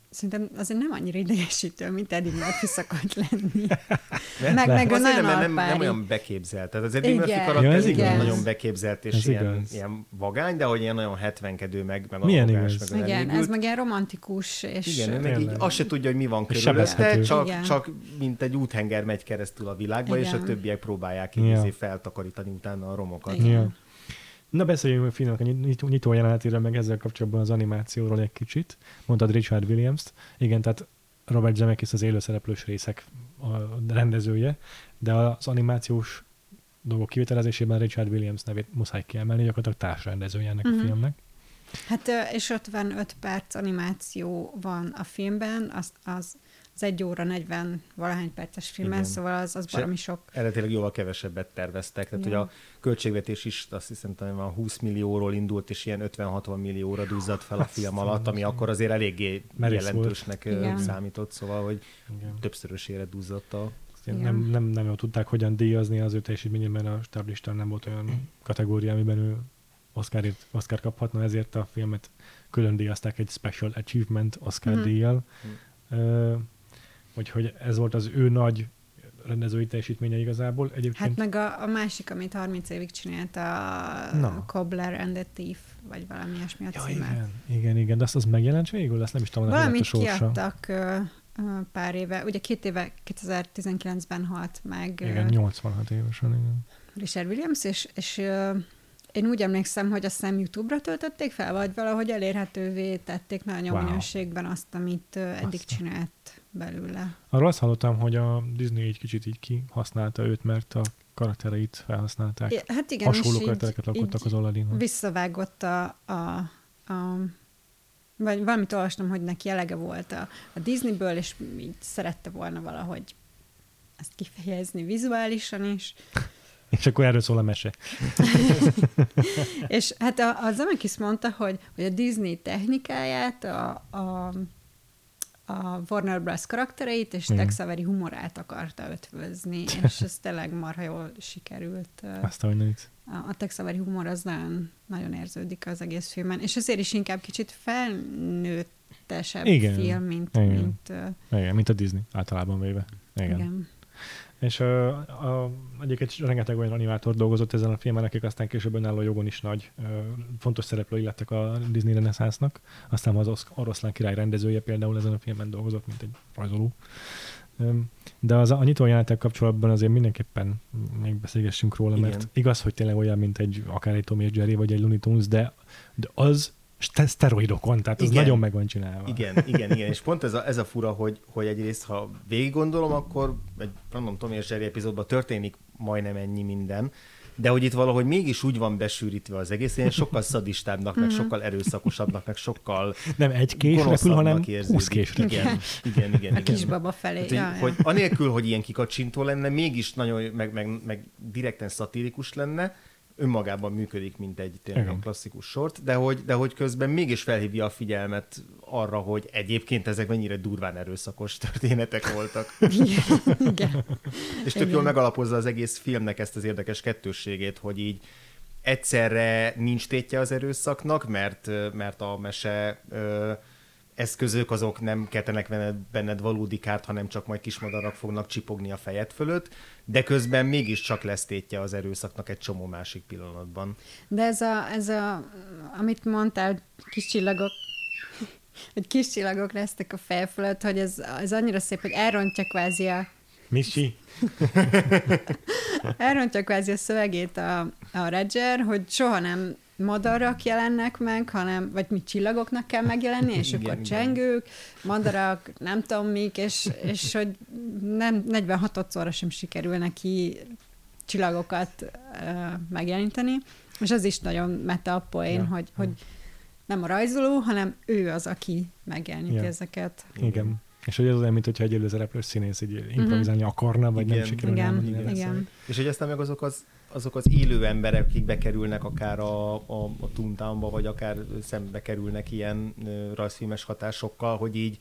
szerintem azért nem annyira idegesítő, mint Eddie Murphy szokott lenni. Meg, meg ő Azért nagyon nem, nem, nem olyan beképzelt. Tehát az Eddie Igen. Murphy Ja, karakter ez igen, igaz. nagyon beképzelt, és Ez ilyen, igaz. ilyen vagány, de hogy ilyen nagyon hetvenkedő, meg, meg Milyen arrogáns, igaz. meg Igen, ez elégült. meg ilyen romantikus, és Igen, ő meg így azt se tudja, hogy mi van körülötte, csak, Igen. csak mint egy úthenger megy keresztül a világba, és a Igen. többiek próbálják Ja. így izé feltakarítani utána a romokat. Igen. Ja. Na beszéljünk a filmnek a nyit- nyitó jelenetéről, meg ezzel kapcsolatban az animációról egy kicsit. Mondtad Richard Williams-t. Igen, tehát Robert Zemeckis az élőszereplős részek a rendezője, de az animációs dolgok kivitelezésében Richard Williams nevét muszáj kiemelni, gyakorlatilag társrendezője ennek Mhm. a filmnek. Hát, és 55 perc animáció van a filmben, az, az, az egy óra 40 valahány perces filmen, Igen. szóval az, az valami sok. Eredetileg jóval kevesebbet terveztek, tehát hogy Ja. a költségvetés is azt hiszem talán van 20 millióról indult, és ilyen 50-60 millióra duzzadt fel a film alatt, ami akkor azért eléggé Merész jelentősnek Igen. számított, szóval, hogy Igen. többszörösére duzzadt a Igen. Nem, nem, nem jól tudták, hogyan díjazni az ő teljesítményében a stáblistán nem volt olyan kategória, amiben ő Oscarért, Oscar kaphatna, ezért a filmet külön díjazták egy Special Achievement Oscar Mhm. díjjal. Ö, Úgyhogy ez volt az ő nagy rendezői teljesítménye igazából. Egyébként Hát meg a, a másik, amit 30 évig csinált, a Na. Cobbler and the Thief, vagy valami ilyesmi a Ja, címe. igen, igen, igen, de azt az megjelent végül? Ezt nem is tudom, hogy a Valamit sorsa. kiadtak pár éve, ugye két éve, 2019-ben halt meg Igen, ö, 86 évesen, igen. Richard Williams, és, és ö, én úgy emlékszem, hogy azt hiszem YouTube-ra töltötték fel, vagy valahogy elérhetővé tették nagyon Wow. minőségben azt, amit eddig Azt a- csinált belőle. Arról azt hallottam, hogy a Disney egy kicsit így kihasználta őt, mert a karaktereit felhasználták. Ja, hát igen, Hasonló így, karaktereket alkottak az Aladdinhoz. visszavágott a, a, a vagy valamit olvastam, hogy neki elege volt a, a Disneyből, és így szerette volna valahogy ezt kifejezni vizuálisan is. És akkor erről szól a mese. És hát a, a Zemeckis mondta, hogy, hogy a Disney technikáját, a, a, a Warner Bros. karaktereit és. Tex Avery humorát akarta ötvözni, és ez tényleg marha jól sikerült. Azt. A, a Tex Avery humor az nagyon, nagyon érződik az egész filmen, és azért is inkább kicsit felnőttesebb Igen. film, mint, Igen. mint Igen, mint a Disney általában véve. Igen. igen. És uh, a, egyébként rengeteg olyan animátor dolgozott ezen a filmen, akik aztán később önálló jogon is nagy, fontos szereplői lettek a Disney reneszánsznak. Aztán az Osz- Oroszlán király rendezője például ezen a filmen dolgozott, mint egy rajzoló. De az a nyitójáték kapcsolatban azért mindenképpen még beszélgessünk róla, Igen. mert igaz, hogy tényleg olyan, mint egy akár egy Tom és Jerry, vagy egy Looney Tunes, de, de az szteroidokon, tehát az Igen. nagyon meg van csinálva. Igen, igen, igen, és pont ez a, ez a fura, hogy, hogy egyrészt, ha végig gondolom, akkor egy random Tom és Jerry epizódban történik majdnem ennyi minden, de hogy itt valahogy mégis úgy van besűrítve az egész, én sokkal szadistábbnak, meg sokkal erőszakosabbnak, meg sokkal Nem egy kés repül, hanem érződik. 20 kés repül. Igen, igen, igen. A igen. kisbaba felé. Hát, ja, hogy, ja. hogy anélkül, hogy ilyen kikacsintó lenne, mégis nagyon, meg, meg, meg direkten szatirikus lenne, önmagában működik, mint egy tényleg Igen. klasszikus sort, de hogy, de hogy közben mégis felhívja a figyelmet arra, hogy egyébként ezek mennyire durván erőszakos történetek voltak. Igen. És tök Igen. jól megalapozza az egész filmnek ezt az érdekes kettősségét, hogy így egyszerre nincs tétje az erőszaknak, mert, mert a mese ö, eszközök azok nem keltenek benned, benned valódi kárt, hanem csak majd kismadarak fognak csipogni a fejed fölött, de közben mégiscsak lesz tétje az erőszaknak egy csomó másik pillanatban. De ez a, ez a, amit mondtál, kis csillagok, hogy kis csillagok lesznek a fej fölött, hogy ez, ez annyira szép, hogy elrontja kvázi a, Misi? elrontja kvázi a szövegét a, a Roger, hogy soha nem madarak jelennek meg, hanem, vagy mi csillagoknak kell megjelenni, és Igen, akkor igen. csengők, madarak, nem tudom mik, és, és hogy nem 46-szorra sem sikerül neki csillagokat uh, megjeleníteni, és az is nagyon meta a poén, Ja, hogy, hogy nem a rajzoló, hanem ő az, aki megjeleníti Ja. ezeket. Igen. És hogy ez olyan, mint hogyha egy előszereplős színész így improvizálni akarna, vagy nem Igen. sikerül Igen, elmondani igen. igen. És hogy aztán meg azok az, azok az élő emberek, akik bekerülnek akár a, a, a Toontownba, vagy akár szembe kerülnek ilyen rajzfilmes hatásokkal, hogy így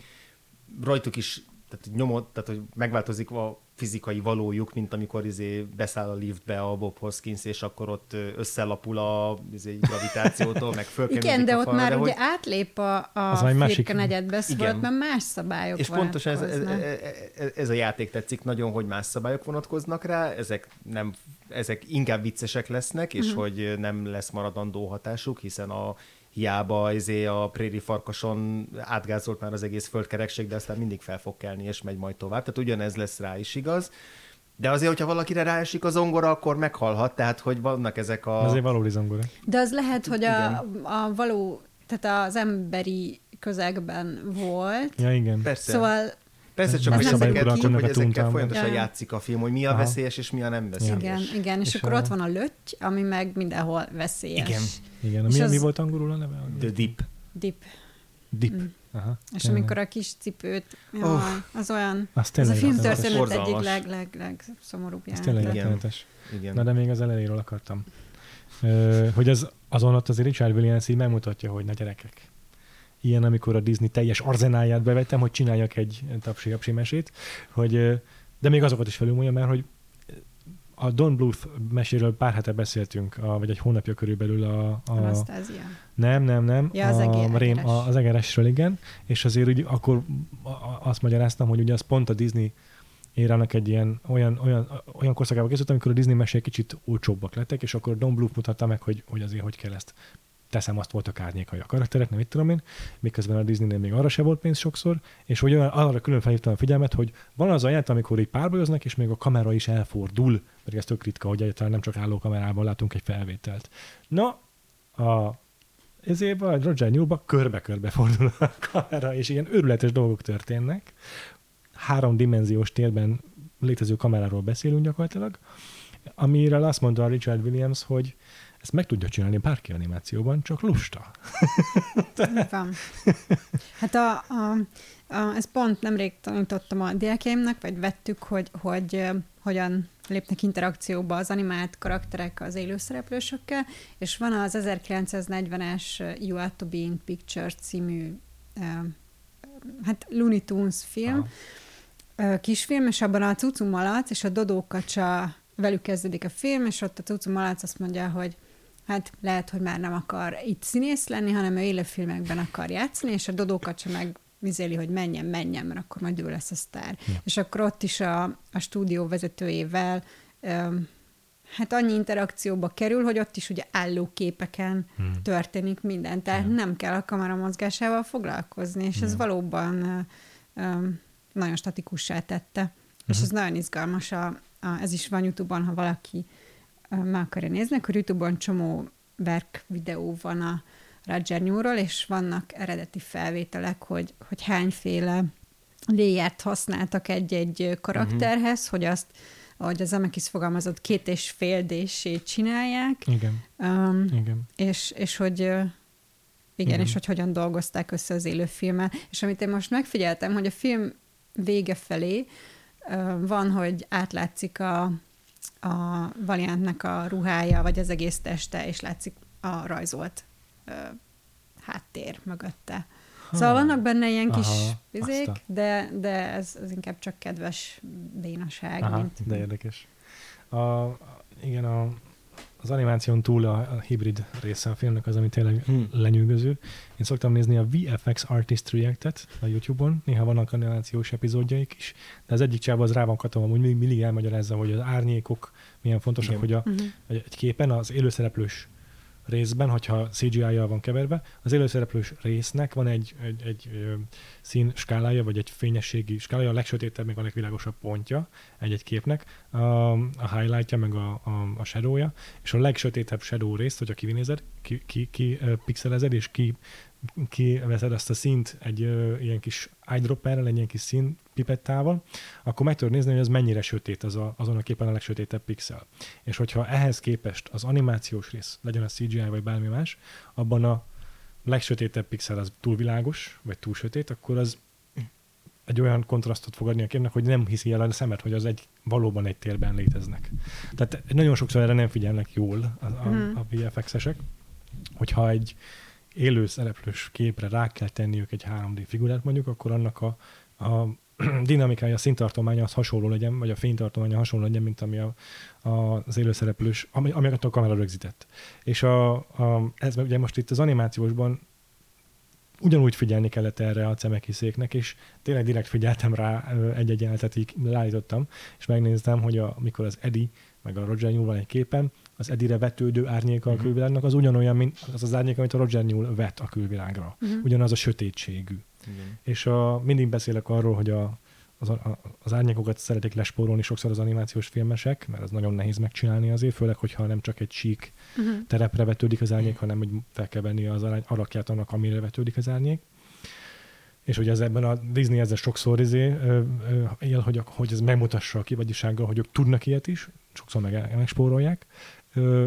rajtuk is tehát nyomot, tehát hogy megváltozik a fizikai valójuk, mint amikor izé beszáll a liftbe a Bob Hoskins, és akkor ott összelapul a izé, gravitációtól, meg fölkerülnek Igen, de a ott falra, már de ugye hogy, átlép a, a Az másik- negyedbe mert más szabályok és pontosan ez, ez, ez, ez a játék tetszik nagyon, hogy más szabályok vonatkoznak rá, ezek, nem, ezek inkább viccesek lesznek, és Mhm. hogy nem lesz maradandó hatásuk, hiszen a hiába izé a préri farkason átgázolt már az egész földkerekség, de aztán mindig fel fog kelni, és megy majd tovább. Tehát ugyanez lesz rá is igaz. De azért, hogyha valakire ráesik a zongora, akkor meghalhat, tehát hogy vannak ezek a... Azért valódi zongora. De az lehet, hogy a, a való, tehát az emberi közegben volt. Ja, igen. Persze. Szóval Persze csak, hogy ezeket, hogy a ezekkel folyamatosan Ja. játszik a film, hogy mi a Aha. veszélyes és mi a nem veszélyes. igen, igen, és, És akkor a- ott van a löty, ami meg mindenhol veszélyes. Igen. Igen, És mi, az- mi volt angolul a neve? The Deep. Dip. Dip. Mm. Aha. És tényleg. amikor a kis cipőt, jaj, Oh. az olyan, Az ez a tényleg film rettenetes. történet egyik leg, leg, leg szomorúbb Ez tényleg rettenetes. Igen. Na de még az elejéről akartam. Ö, hogy az, azon ott azért Richard Williams így megmutatja, hogy na gyerekek. Ilyen, amikor a Disney teljes arzenáját bevettem, hogy csináljak egy tapsi apsi mesét, hogy, de még azokat is felülmúlja, mert hogy a Don Bluth meséről pár hete beszéltünk, a, vagy egy hónapja körülbelül a, a Anasztázia. nem, nem, nem. Ja, az a, egér- rém, a, az egeresről, igen. És azért úgy, akkor azt magyaráztam, hogy ugye az pont a Disney érának egy ilyen olyan, olyan, olyan korszakába készült, amikor a Disney mesék kicsit olcsóbbak lettek, és akkor Don Bluth mutatta meg, hogy, hogy azért hogy kell ezt teszem azt voltak árnyékai a karakterek, nem itt tudom én, miközben a Disneynél még arra se volt pénz sokszor, és hogy arra külön felhívtam a figyelmet, hogy van az a jelent, amikor így párbajoznak, és még a kamera is elfordul, mert ez tök ritka, hogy egyáltalán nem csak álló kamerában látunk egy felvételt. Na, a ezért a Roger Newba körbe-körbe fordul a kamera, és ilyen őrületes dolgok történnek. Háromdimenziós térben létező kameráról beszélünk gyakorlatilag, amire azt mondta a Richard Williams, hogy ezt meg tudja csinálni bárki animációban, csak lusta. Van. Hát a, a, a, ezt pont nemrég tanítottam a diákjaimnak, vagy vettük, hogy, hogy uh, hogyan lépnek interakcióba az animált karakterek az élőszereplősökkel, és van az 1940-es You Are To Be in Picture című hát Looney Tunes film, Aha. kisfilm, és abban a Cucu Malac és a Dodó Kacsa velük kezdődik a film, és ott a Cucu Malac azt mondja, hogy hát lehet, hogy már nem akar itt színész lenni, hanem ő élőfilmekben akar játszani, és a Dodó Kacsa meg vizéli, hogy menjen, menjen, mert akkor majd ő lesz a sztár. Ja. És akkor ott is a, a stúdió vezetőjével öm, hát annyi interakcióba kerül, hogy ott is ugye állóképeken hmm. történik minden, tehát ja. nem kell a kamera mozgásával foglalkozni, és ja. ez valóban öm, nagyon statikussá tette. Uh-huh. És mhm. ez nagyon izgalmas, a, a, ez is van YouTube-on, ha valaki akarja nézni, akkor YouTube-on csomó verk videó van a Roger Newról, és vannak eredeti felvételek, hogy, hogy hányféle léját használtak egy-egy karakterhez, uh-huh. hogy azt, ahogy az Emekis fogalmazott, két és fél dését csinálják. Igen. Um, Igen. És, és hogy igen, Igen, és hogy hogyan dolgozták össze az élőfilmmel. És amit én most megfigyeltem, hogy a film vége felé uh, van, hogy átlátszik a, a Valiantnek a ruhája, vagy az egész teste, és látszik a rajzolt uh, háttér mögötte. Ha. Szóval vannak benne ilyen kis vizék, de, de ez, ez inkább csak kedves bénaság. Aha, mint... De érdekes. A, igen, a, az animáción túl a, a hibrid része a filmnek az, ami tényleg hmm. lenyűgöző. Én szoktam nézni a VFX Artist Reactet a YouTube-on, néha vannak animációs epizódjaik is, de az egyik csába az rá van katolva, hogy mindig elmagyarázza, hogy az árnyékok milyen fontosak, Igen. hogy a, uh-huh. egy képen az élőszereplős részben, hogyha CGI-jal van keverve, az élőszereplős résznek van egy, egy, egy szín skálája, vagy egy fényességi skálája, a legsötétebb, meg a legvilágosabb pontja egy-egy képnek, a, a highlightja, meg a, a, a shadowja, és a legsötétebb shadow részt, hogyha kivinézed, ki, ki, ki pixelezed, és ki kiveszed ezt a színt egy ö, ilyen kis eyedropperrel, egy ilyen kis szín pipettával, akkor meg tudod nézni, hogy ez mennyire sötét az a, azon a képen a legsötétebb pixel. És hogyha ehhez képest az animációs rész, legyen a CGI vagy bármi más, abban a legsötétebb pixel az túl világos, vagy túl sötét, akkor az egy olyan kontrasztot fog adni a képnek, hogy nem hiszi el a szemet, hogy az egy valóban egy térben léteznek. Tehát nagyon sokszor erre nem figyelnek jól a, a, mhm. a VFX-esek, hogyha egy élő szereplős képre rá kell tenniük egy 3D figurát mondjuk, akkor annak a, a dinamikája, a színtartománya az hasonló legyen, vagy a fénytartománya hasonló legyen, mint ami a, a, az élőszereplős, ami, ami a kamera rögzített. És a, a, ez ugye most itt az animációsban ugyanúgy figyelni kellett erre a cemekiszéknek, és tényleg direkt figyeltem rá egy-egy jelenetet, így és megnéztem, hogy a, amikor az Eddie meg a Roger Newell van egy képen, az Edire vetődő árnyéka a uh-huh. külvilágnak az ugyanolyan, mint az az árnyék, amit a Roger Newell vet a külvilágra. Uh-huh. Ugyanaz a sötétségű. Igen. És a, mindig beszélek arról, hogy a, az, a, az árnyékokat szeretik lespórolni sokszor az animációs filmesek, mert ez nagyon nehéz megcsinálni azért, főleg, hogyha nem csak egy sík uh-huh. terepre vetődik az árnyék, hanem hogy fel kell venni az alakját annak, amire vetődik az árnyék. És ugye ez ebben a Disney ezzel sokszor izé, ö, ö, él, hogy, hogy ez megmutassa a kivagyisággal, hogy ők tudnak ilyet is, sokszor meg, megspórolják.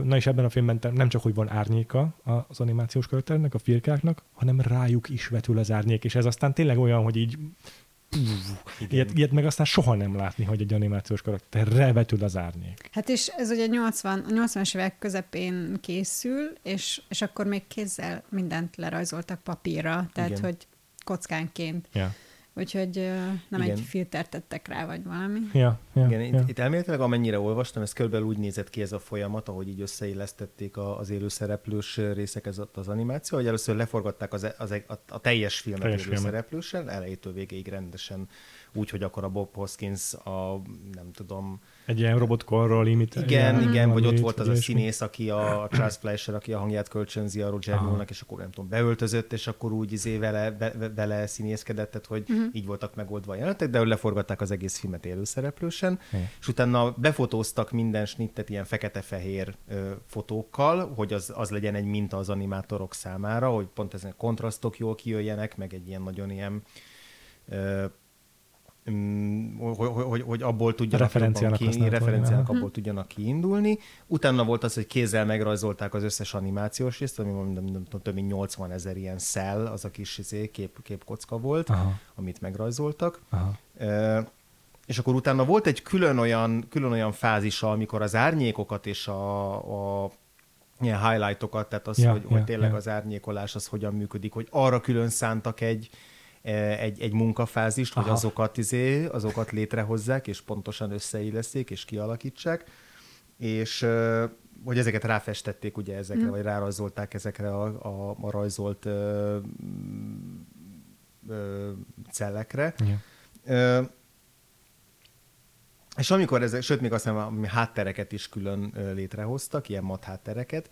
Na és ebben a filmben nem csak, hogy van árnyéka az animációs karakternek, a firkáknak, hanem rájuk is vetül az árnyék, és ez aztán tényleg olyan, hogy így Ilyet, ilyet meg aztán soha nem látni, hogy egy animációs karakterre vetül az árnyék. Hát és ez ugye 80, a 80-as évek közepén készül, és, és akkor még kézzel mindent lerajzoltak papírra, tehát Igen. hogy kockánként. Yeah. Úgyhogy nem Igen. egy filtert tettek rá, vagy valami. Ja, ja, Igen, ja. itt, itt elméletileg amennyire olvastam, ez körülbelül úgy nézett ki ez a folyamat, ahogy így összeillesztették a, az élőszereplős részek ez ott az animáció, hogy először leforgatták az, az, a, a teljes filmet Teljes élőszereplősen, elejétől végéig rendesen, úgy, hogy akkor a Bob Hoskins a, nem tudom, Egy ilyen robotkorról imit. igen, ilyen igen, vagy ott volt az a színész, aki a Charles Fleischer, aki a hangját kölcsönzi a Roger. Moore-nak, és akkor nem tudom, beöltözött, és akkor úgy izé vele, be, vele színészkedett, tehát hogy uh-huh. így voltak megoldva a jelenetek, de leforgatták az egész filmet élőszereplősen, Igen. és utána befotóztak minden snittet ilyen fekete-fehér ö, fotókkal, hogy az, az legyen egy minta az animátorok számára, hogy pont ezen a kontrasztok jól kijöjjenek, meg egy ilyen nagyon ilyen ö, hogy, hogy, hogy, abból tudjanak Referenciának ki, referenciának abból tudjanak kiindulni. Utána volt az, hogy kézzel megrajzolták az összes animációs részt, ami nem, nem, tudom, több mint 80 ezer ilyen szell, az a kis izé, kép, képkocka volt, Aha, amit megrajzoltak. aha. Ö, és akkor utána volt egy külön olyan, külön olyan fázisa, amikor az árnyékokat és a, a ilyen highlightokat, tehát az, Ja, hogy, ja, hogy tényleg ja. az árnyékolás az hogyan működik, hogy arra külön szántak egy, e, egy, egy munkafázist, hogy Aha. azokat, izé, azokat létrehozzák, és pontosan összeilleszték, és kialakítsák, és ö, hogy ezeket ráfestették ugye ezekre, Mm. vagy rárajzolták ezekre a, a, a rajzolt ö, ö, cellekre. Ja. Ö, és amikor ezek, sőt, még azt hiszem, háttereket is külön létrehoztak, ilyen mat háttereket,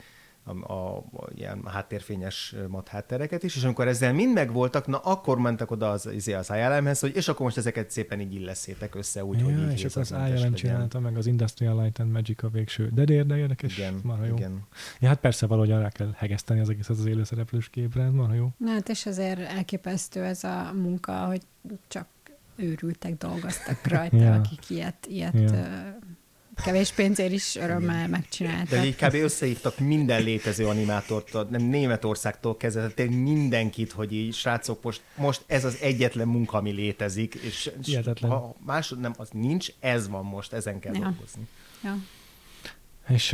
a, a, a, ilyen háttérfényes mat háttereket is, és amikor ezzel mind megvoltak, na akkor mentek oda az, izé, az ILM-hez, hogy és akkor most ezeket szépen így illeszétek össze, úgy, hogy ja, így és akkor az ILM csinálta meg az Industrial Light and Magic a végső. De, de, de érdekes, Igen, marha jó. igen. Ja, hát persze valahogyan rá kell hegeszteni az egészet az élőszereplős képre, ez marha jó. Na hát és azért elképesztő ez a munka, hogy csak őrültek dolgoztak rajta, Ja. akik ilyet, ilyet Ja. Kevés pénzért is örömmel De megcsináltak. így kb. összehívtak minden létező animátort, nem Németországtól kezdve, mindenkit, hogy így srácok, most, most ez az egyetlen munka, ami létezik, és, és ha másod nem, az nincs, ez van most, ezen kell Ja. dolgozni. Ja. És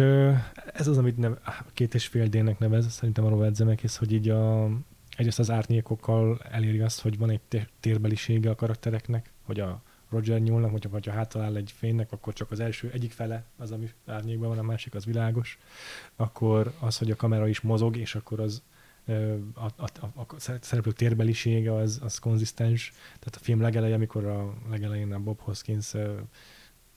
ez az, amit nev, két és fél D-nek nevez, szerintem a Robert Zemeckis, hogy így a, egyrészt az árnyékokkal eléri azt, hogy van egy té- térbelisége a karaktereknek, hogy a Roger nyúlnak, hogyha, hogyha hátal áll egy fénynek, akkor csak az első egyik fele az, ami árnyékban van, a másik az világos. Akkor az, hogy a kamera is mozog, és akkor az a, a, a, a szereplők térbelisége az, az konzisztens. Tehát a film legeleje, amikor a legelején a Bob Hoskins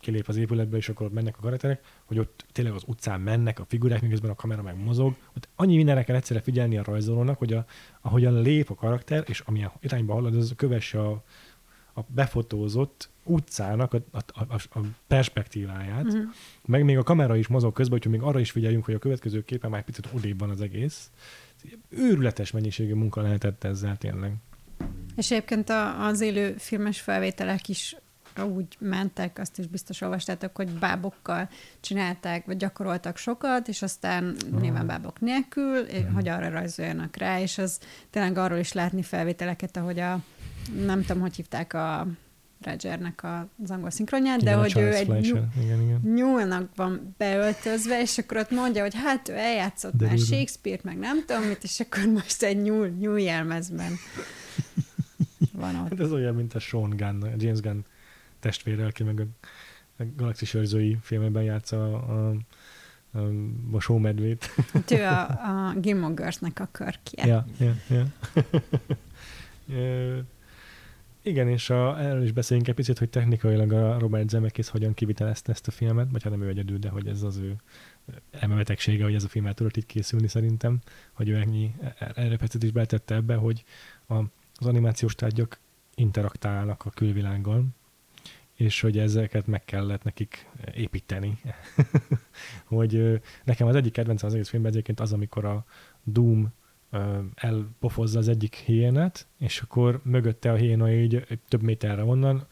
kilép az épületbe, és akkor ott mennek a karakterek, hogy ott tényleg az utcán mennek a figurák, miközben a kamera meg mozog. Ott annyi mindenre kell egyszerre figyelni a rajzolónak, hogy a, ahogyan lép a karakter, és amilyen irányba halad, az kövesse a, a befotózott utcának a, a, a, a perspektíváját. Mhm. Meg még a kamera is mozog közben, úgyhogy még arra is figyeljünk, hogy a következő képen már picit odébb van az egész. Őrületes mennyiségű munka lehetett ezzel tényleg. És egyébként a, az élő filmes felvételek is úgy mentek, azt is biztos olvastátok, hogy bábokkal csinálták, vagy gyakoroltak sokat, és aztán Ah. nyilván bábok nélkül, Mhm. hogy arra rajzoljanak rá, és az tényleg arról is látni felvételeket, ahogy a, nem tudom, hogy hívták a Rogernek az angol szinkronját, de Igen, a hogy ő egy Fleischer. Igen, igen. nyúlnak van beöltözve, és akkor ott mondja, hogy hát ő eljátszott De már. Shakespeare-t, meg nem tudom mit, és akkor most egy nyúl, nyúl jelmezben van ott. Hát ez olyan, mint a Sean Gunn, a James Gunn testvére, aki meg a, a Galaxis őrzői filmében játsza a, a, a mosómedvét. Hát ő a, a Gilmore Girls-nek a körkje. Ja, ja, ja. Igen, és a, erről is beszéljünk egy picit, hogy technikailag a Robert Zemeckis hogyan kivitelezte ezt a filmet, vagy hát nem ő egyedül, de hogy ez az ő elmebetegsége, hogy ez a film el tudott így készülni szerintem, hogy ő ennyi erőfeszítést is beletette ebbe, hogy a, az animációs tárgyak interaktálnak a külvilággal, és hogy ezeket meg kellett nekik építeni. hogy nekem az egyik kedvencem az egész filmben egyébként az, amikor a Doom elpofozza az egyik hiénát, és akkor mögötte a hiéna így több méterre onnan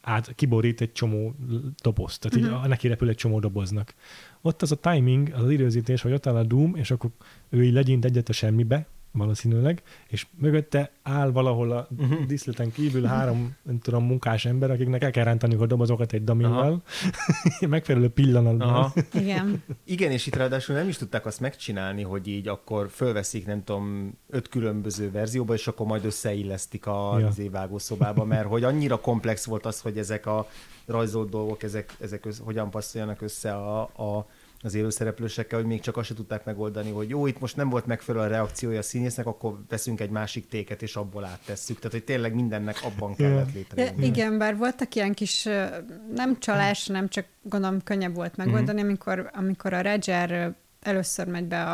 át kiborít egy csomó dobozt, tehát így Mhm. uh-huh. neki repül egy csomó doboznak. Ott az a timing, az, az időzítés, hogy ott áll a Doom, és akkor ő így legyint egyet a semmibe, valószínűleg, és mögötte áll valahol a Mhm. díszleten kívül három, nem tudom, munkás ember, akiknek el kell rántaniuk a dobozokat egy daminnal, megfelelő pillanatban. Aha. Igen. Igen, és itt ráadásul nem is tudták azt megcsinálni, hogy így akkor fölveszik, nem tudom, öt különböző verzióba, és akkor majd összeillesztik a Ja. ja. vágószobába, mert hogy annyira komplex volt az, hogy ezek a rajzolt dolgok, ezek, ezek össze, hogyan passzoljanak össze a, a az élőszereplősekkel, hogy még csak azt se tudták megoldani, hogy jó, itt most nem volt megfelelő a reakciója a színésznek, akkor veszünk egy másik téket, és abból áttesszük. Tehát, hogy tényleg mindennek abban kellett Ja, létrejönni. igen, bár voltak ilyen kis, nem csalás, nem csak gondolom könnyebb volt megoldani, Mhm. amikor, amikor a Roger először megy be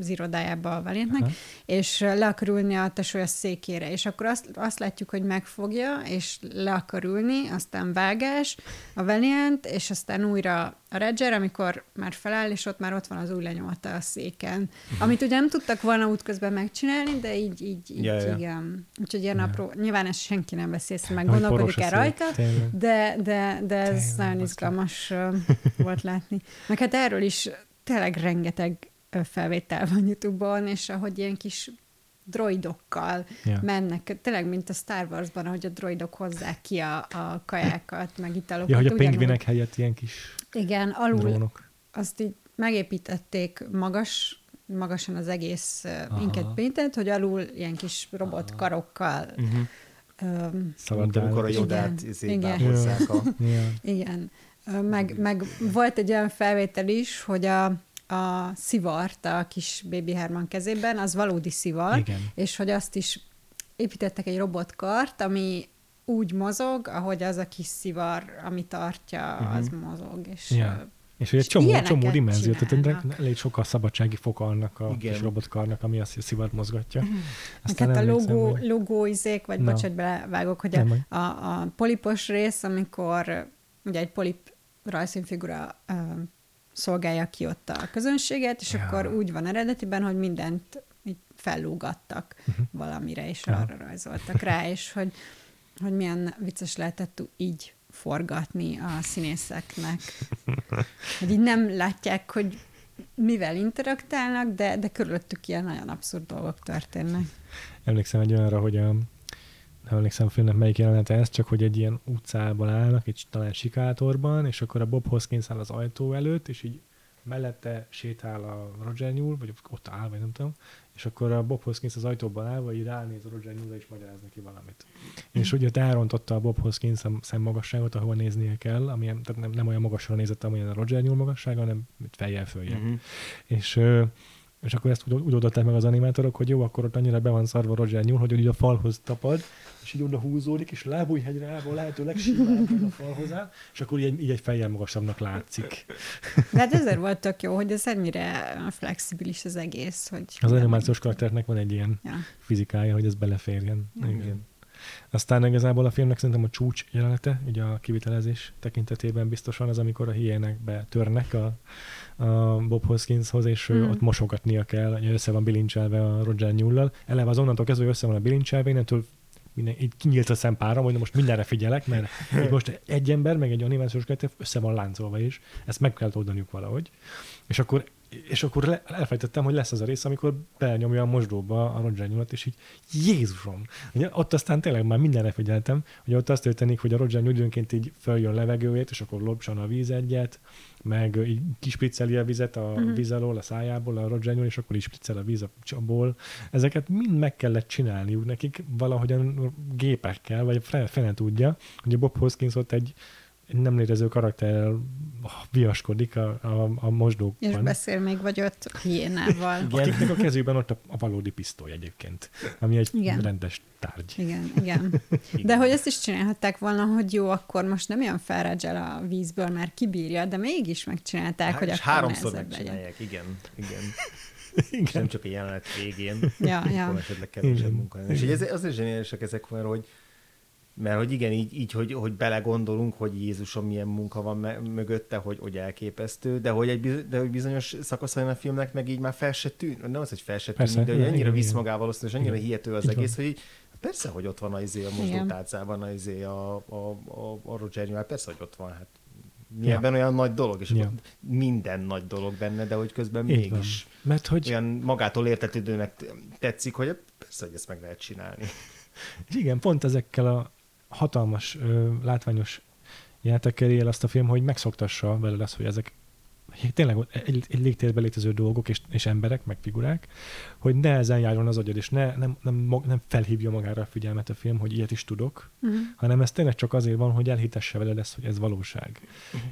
az irodájába a Valiantnek, Aha. és le akar ülni a tesója székére, és akkor azt, azt látjuk, hogy megfogja, és le akar ülni, aztán vágás, a Valiant, és aztán újra a Roger, amikor már feláll, és ott már ott van az új lenyomata a széken. Mhm. Amit ugye nem tudtak volna útközben megcsinálni, de így, így, így Ja, ja. igen. Úgyhogy ilyen Ja. apró, nyilván ezt senki nem veszi észre, meg Hogy gondolkodik poros a el szék, rajta, tényleg. de, de, de ez Tényleg, nagyon izgalmas volt látni. Meg hát erről is tényleg rengeteg felvétel van YouTube-on, és ahogy ilyen kis droidokkal Ja. mennek, tényleg, mint a Star Wars-ban, ahogy a droidok hozzák ki a, a kajákat, meg italokat. Ja, hogy a ugyanúgy. pingvinek helyett ilyen kis Igen, alul drónok. azt így megépítették magas, magasan az egész Aha. inket paintet, hogy alul ilyen kis robotkarokkal Uh-huh. Mint Szaladgál. amikor a Igen, jodát igen. hozzák a... Ja. Igen. Meg, meg volt egy olyan felvétel is, hogy a, a szivart a kis Baby Herman kezében, az valódi szivar, Igen. és hogy azt is építettek egy robotkart, ami úgy mozog, ahogy az a kis szivar, ami tartja, Mhm. az mozog. És, Ja. És hogy egy És csomó, csomó dimenzió, tehát elég sokkal szabadsági foka annak a Igen. kis robotkarnak, ami azt a szivart mozgatja. Meg hát a logó, hogy- logó izék, vagy Na. bocs, hogy belevágok, hogy a, a, a polipos rész, amikor ugye egy polip rajzfilmfigura ö, szolgálja ki ott a közönséget, és Ja. akkor úgy van eredetiben, hogy mindent így fellúgattak Mhm. valamire, és Aha. arra rajzoltak rá, és hogy, hogy milyen vicces lehetett így forgatni a színészeknek. Hogy így nem látják, hogy mivel interaktálnak, de, de körülöttük ilyen nagyon abszurd dolgok történnek. Emlékszem egy olyanra, hogy a, nem emlékszem a filmnek melyik jelenete ez, csak hogy egy ilyen utcában állnak, egy talán sikátorban, és akkor a Bob Hoskins áll az ajtó előtt, és így mellette sétál a Roger nyúl, vagy ott áll, vagy nem tudom, és akkor a Bob Hoskins az ajtóban állva így ránéz a Roger nyúlra, és magyaráz neki valamit. És ugye ott elrontotta a Bob Hoskins a szemmagasságot, ahova néznie kell, ami tehát nem, nem olyan magasra nézett, amilyen a Roger nyúl magassága, hanem fejjel följebb. Uh-huh. És, és akkor ezt úgy, úgy oldották meg az animátorok, hogy jó, akkor ott annyira be van szarva Roger nyúl, hogy így a falhoz tapad, és így oda húzódik, és lábújhegyre állva a lehető legsimábban a falhoz áll, és akkor így, így egy fejjel magasabbnak látszik. De hát ezért volt tök jó, hogy ez ennyire flexibilis az egész, hogy... Az animációs karakternek van egy ilyen Ja. fizikája, hogy ez beleférjen. Igen. Igen. Aztán igazából a filmnek szerintem a csúcs jelenete, ugye a kivitelezés tekintetében biztosan az, amikor a hiének betörnek a, a Bob Hoskinshoz, és Mm. ott mosogatnia kell, hogy össze van bilincselve a Roger nyullal. Eleve az onnantól kezdve, hogy össze van a bilincselve, innentől minden, így kinyílt a szempára, hogy most mindenre figyelek, mert így most egy ember, meg egy animációs karakter össze van láncolva is, ezt meg kell oldaniuk valahogy. És akkor és akkor le, elfejtettem, hogy lesz az a rész, amikor belenyomja a mosdóba a Roger nyulat, és így Jézusom! Ugye, ott aztán tényleg már mindenre figyeltem, hogy ott azt történik, hogy a Roger nyúl időnként így följön levegőjét, és akkor lopsan a víz egyet, meg így kispricceli a vizet a Mhm. víz alól, a szájából, a nyúl, és akkor is spriccel a víz a csapból. Ezeket mind meg kellett csinálniuk nekik valahogyan gépekkel, vagy fene, fene tudja, hogy a Bob Hoskins ott egy nem létező karakterrel viaskodik a, a, a És mosdókban. beszél még vagy ott hiénával. Igen. Akiknek a kezében ott a, a valódi pisztoly egyébként, ami egy Igen. Igen. rendes tárgy. Igen, igen. De hogy ezt is csinálhatták volna, hogy jó, akkor most nem jön fel Rogel a vízből, mert kibírja, de mégis megcsinálták, hogy Hát, és akkor háromszor legyen. megcsinálják, igen. igen. És nem csak a jelenet végén, Ja, ja. esetleg kevesebb Igen. munka. És így ez, azért zseniálisak ezek, mert hogy, mert hogy igen, így, így hogy, hogy belegondolunk, hogy Jézusom milyen munka van me- mögötte, hogy, hogy elképesztő, de hogy, egy, biz- de hogy bizonyos szakaszain a filmnek meg így már fel se tűn, nem az, hogy fel se Persze, tűnik, de hogy igen, annyira igen, visz magával azt, és annyira Igen. hihető az Így van. egész, hogy így, persze, hogy ott van az izé a mosdótárcában, az izé a, a, a, a Roger Newell, persze, hogy ott van, hát Mi Ja. ebben olyan nagy dolog, és Ja. minden nagy dolog benne, de hogy közben Így mégis van. Mert hogy olyan magától értetődőnek tetszik, hogy persze, hogy ezt meg lehet csinálni. És igen, pont ezekkel a hatalmas, ö, látványos játékkel él azt a film, hogy megszoktassa veled azt, hogy ezek tényleg egy, egy légtérben létező dolgok és, és emberek, meg figurák, hogy nehezen járjon az agyad, és ne, nem, nem, nem felhívja magára a figyelmet a film, hogy ilyet is tudok, Uh-huh. hanem ez tényleg csak azért van, hogy elhitesse veled ezt, hogy ez valóság.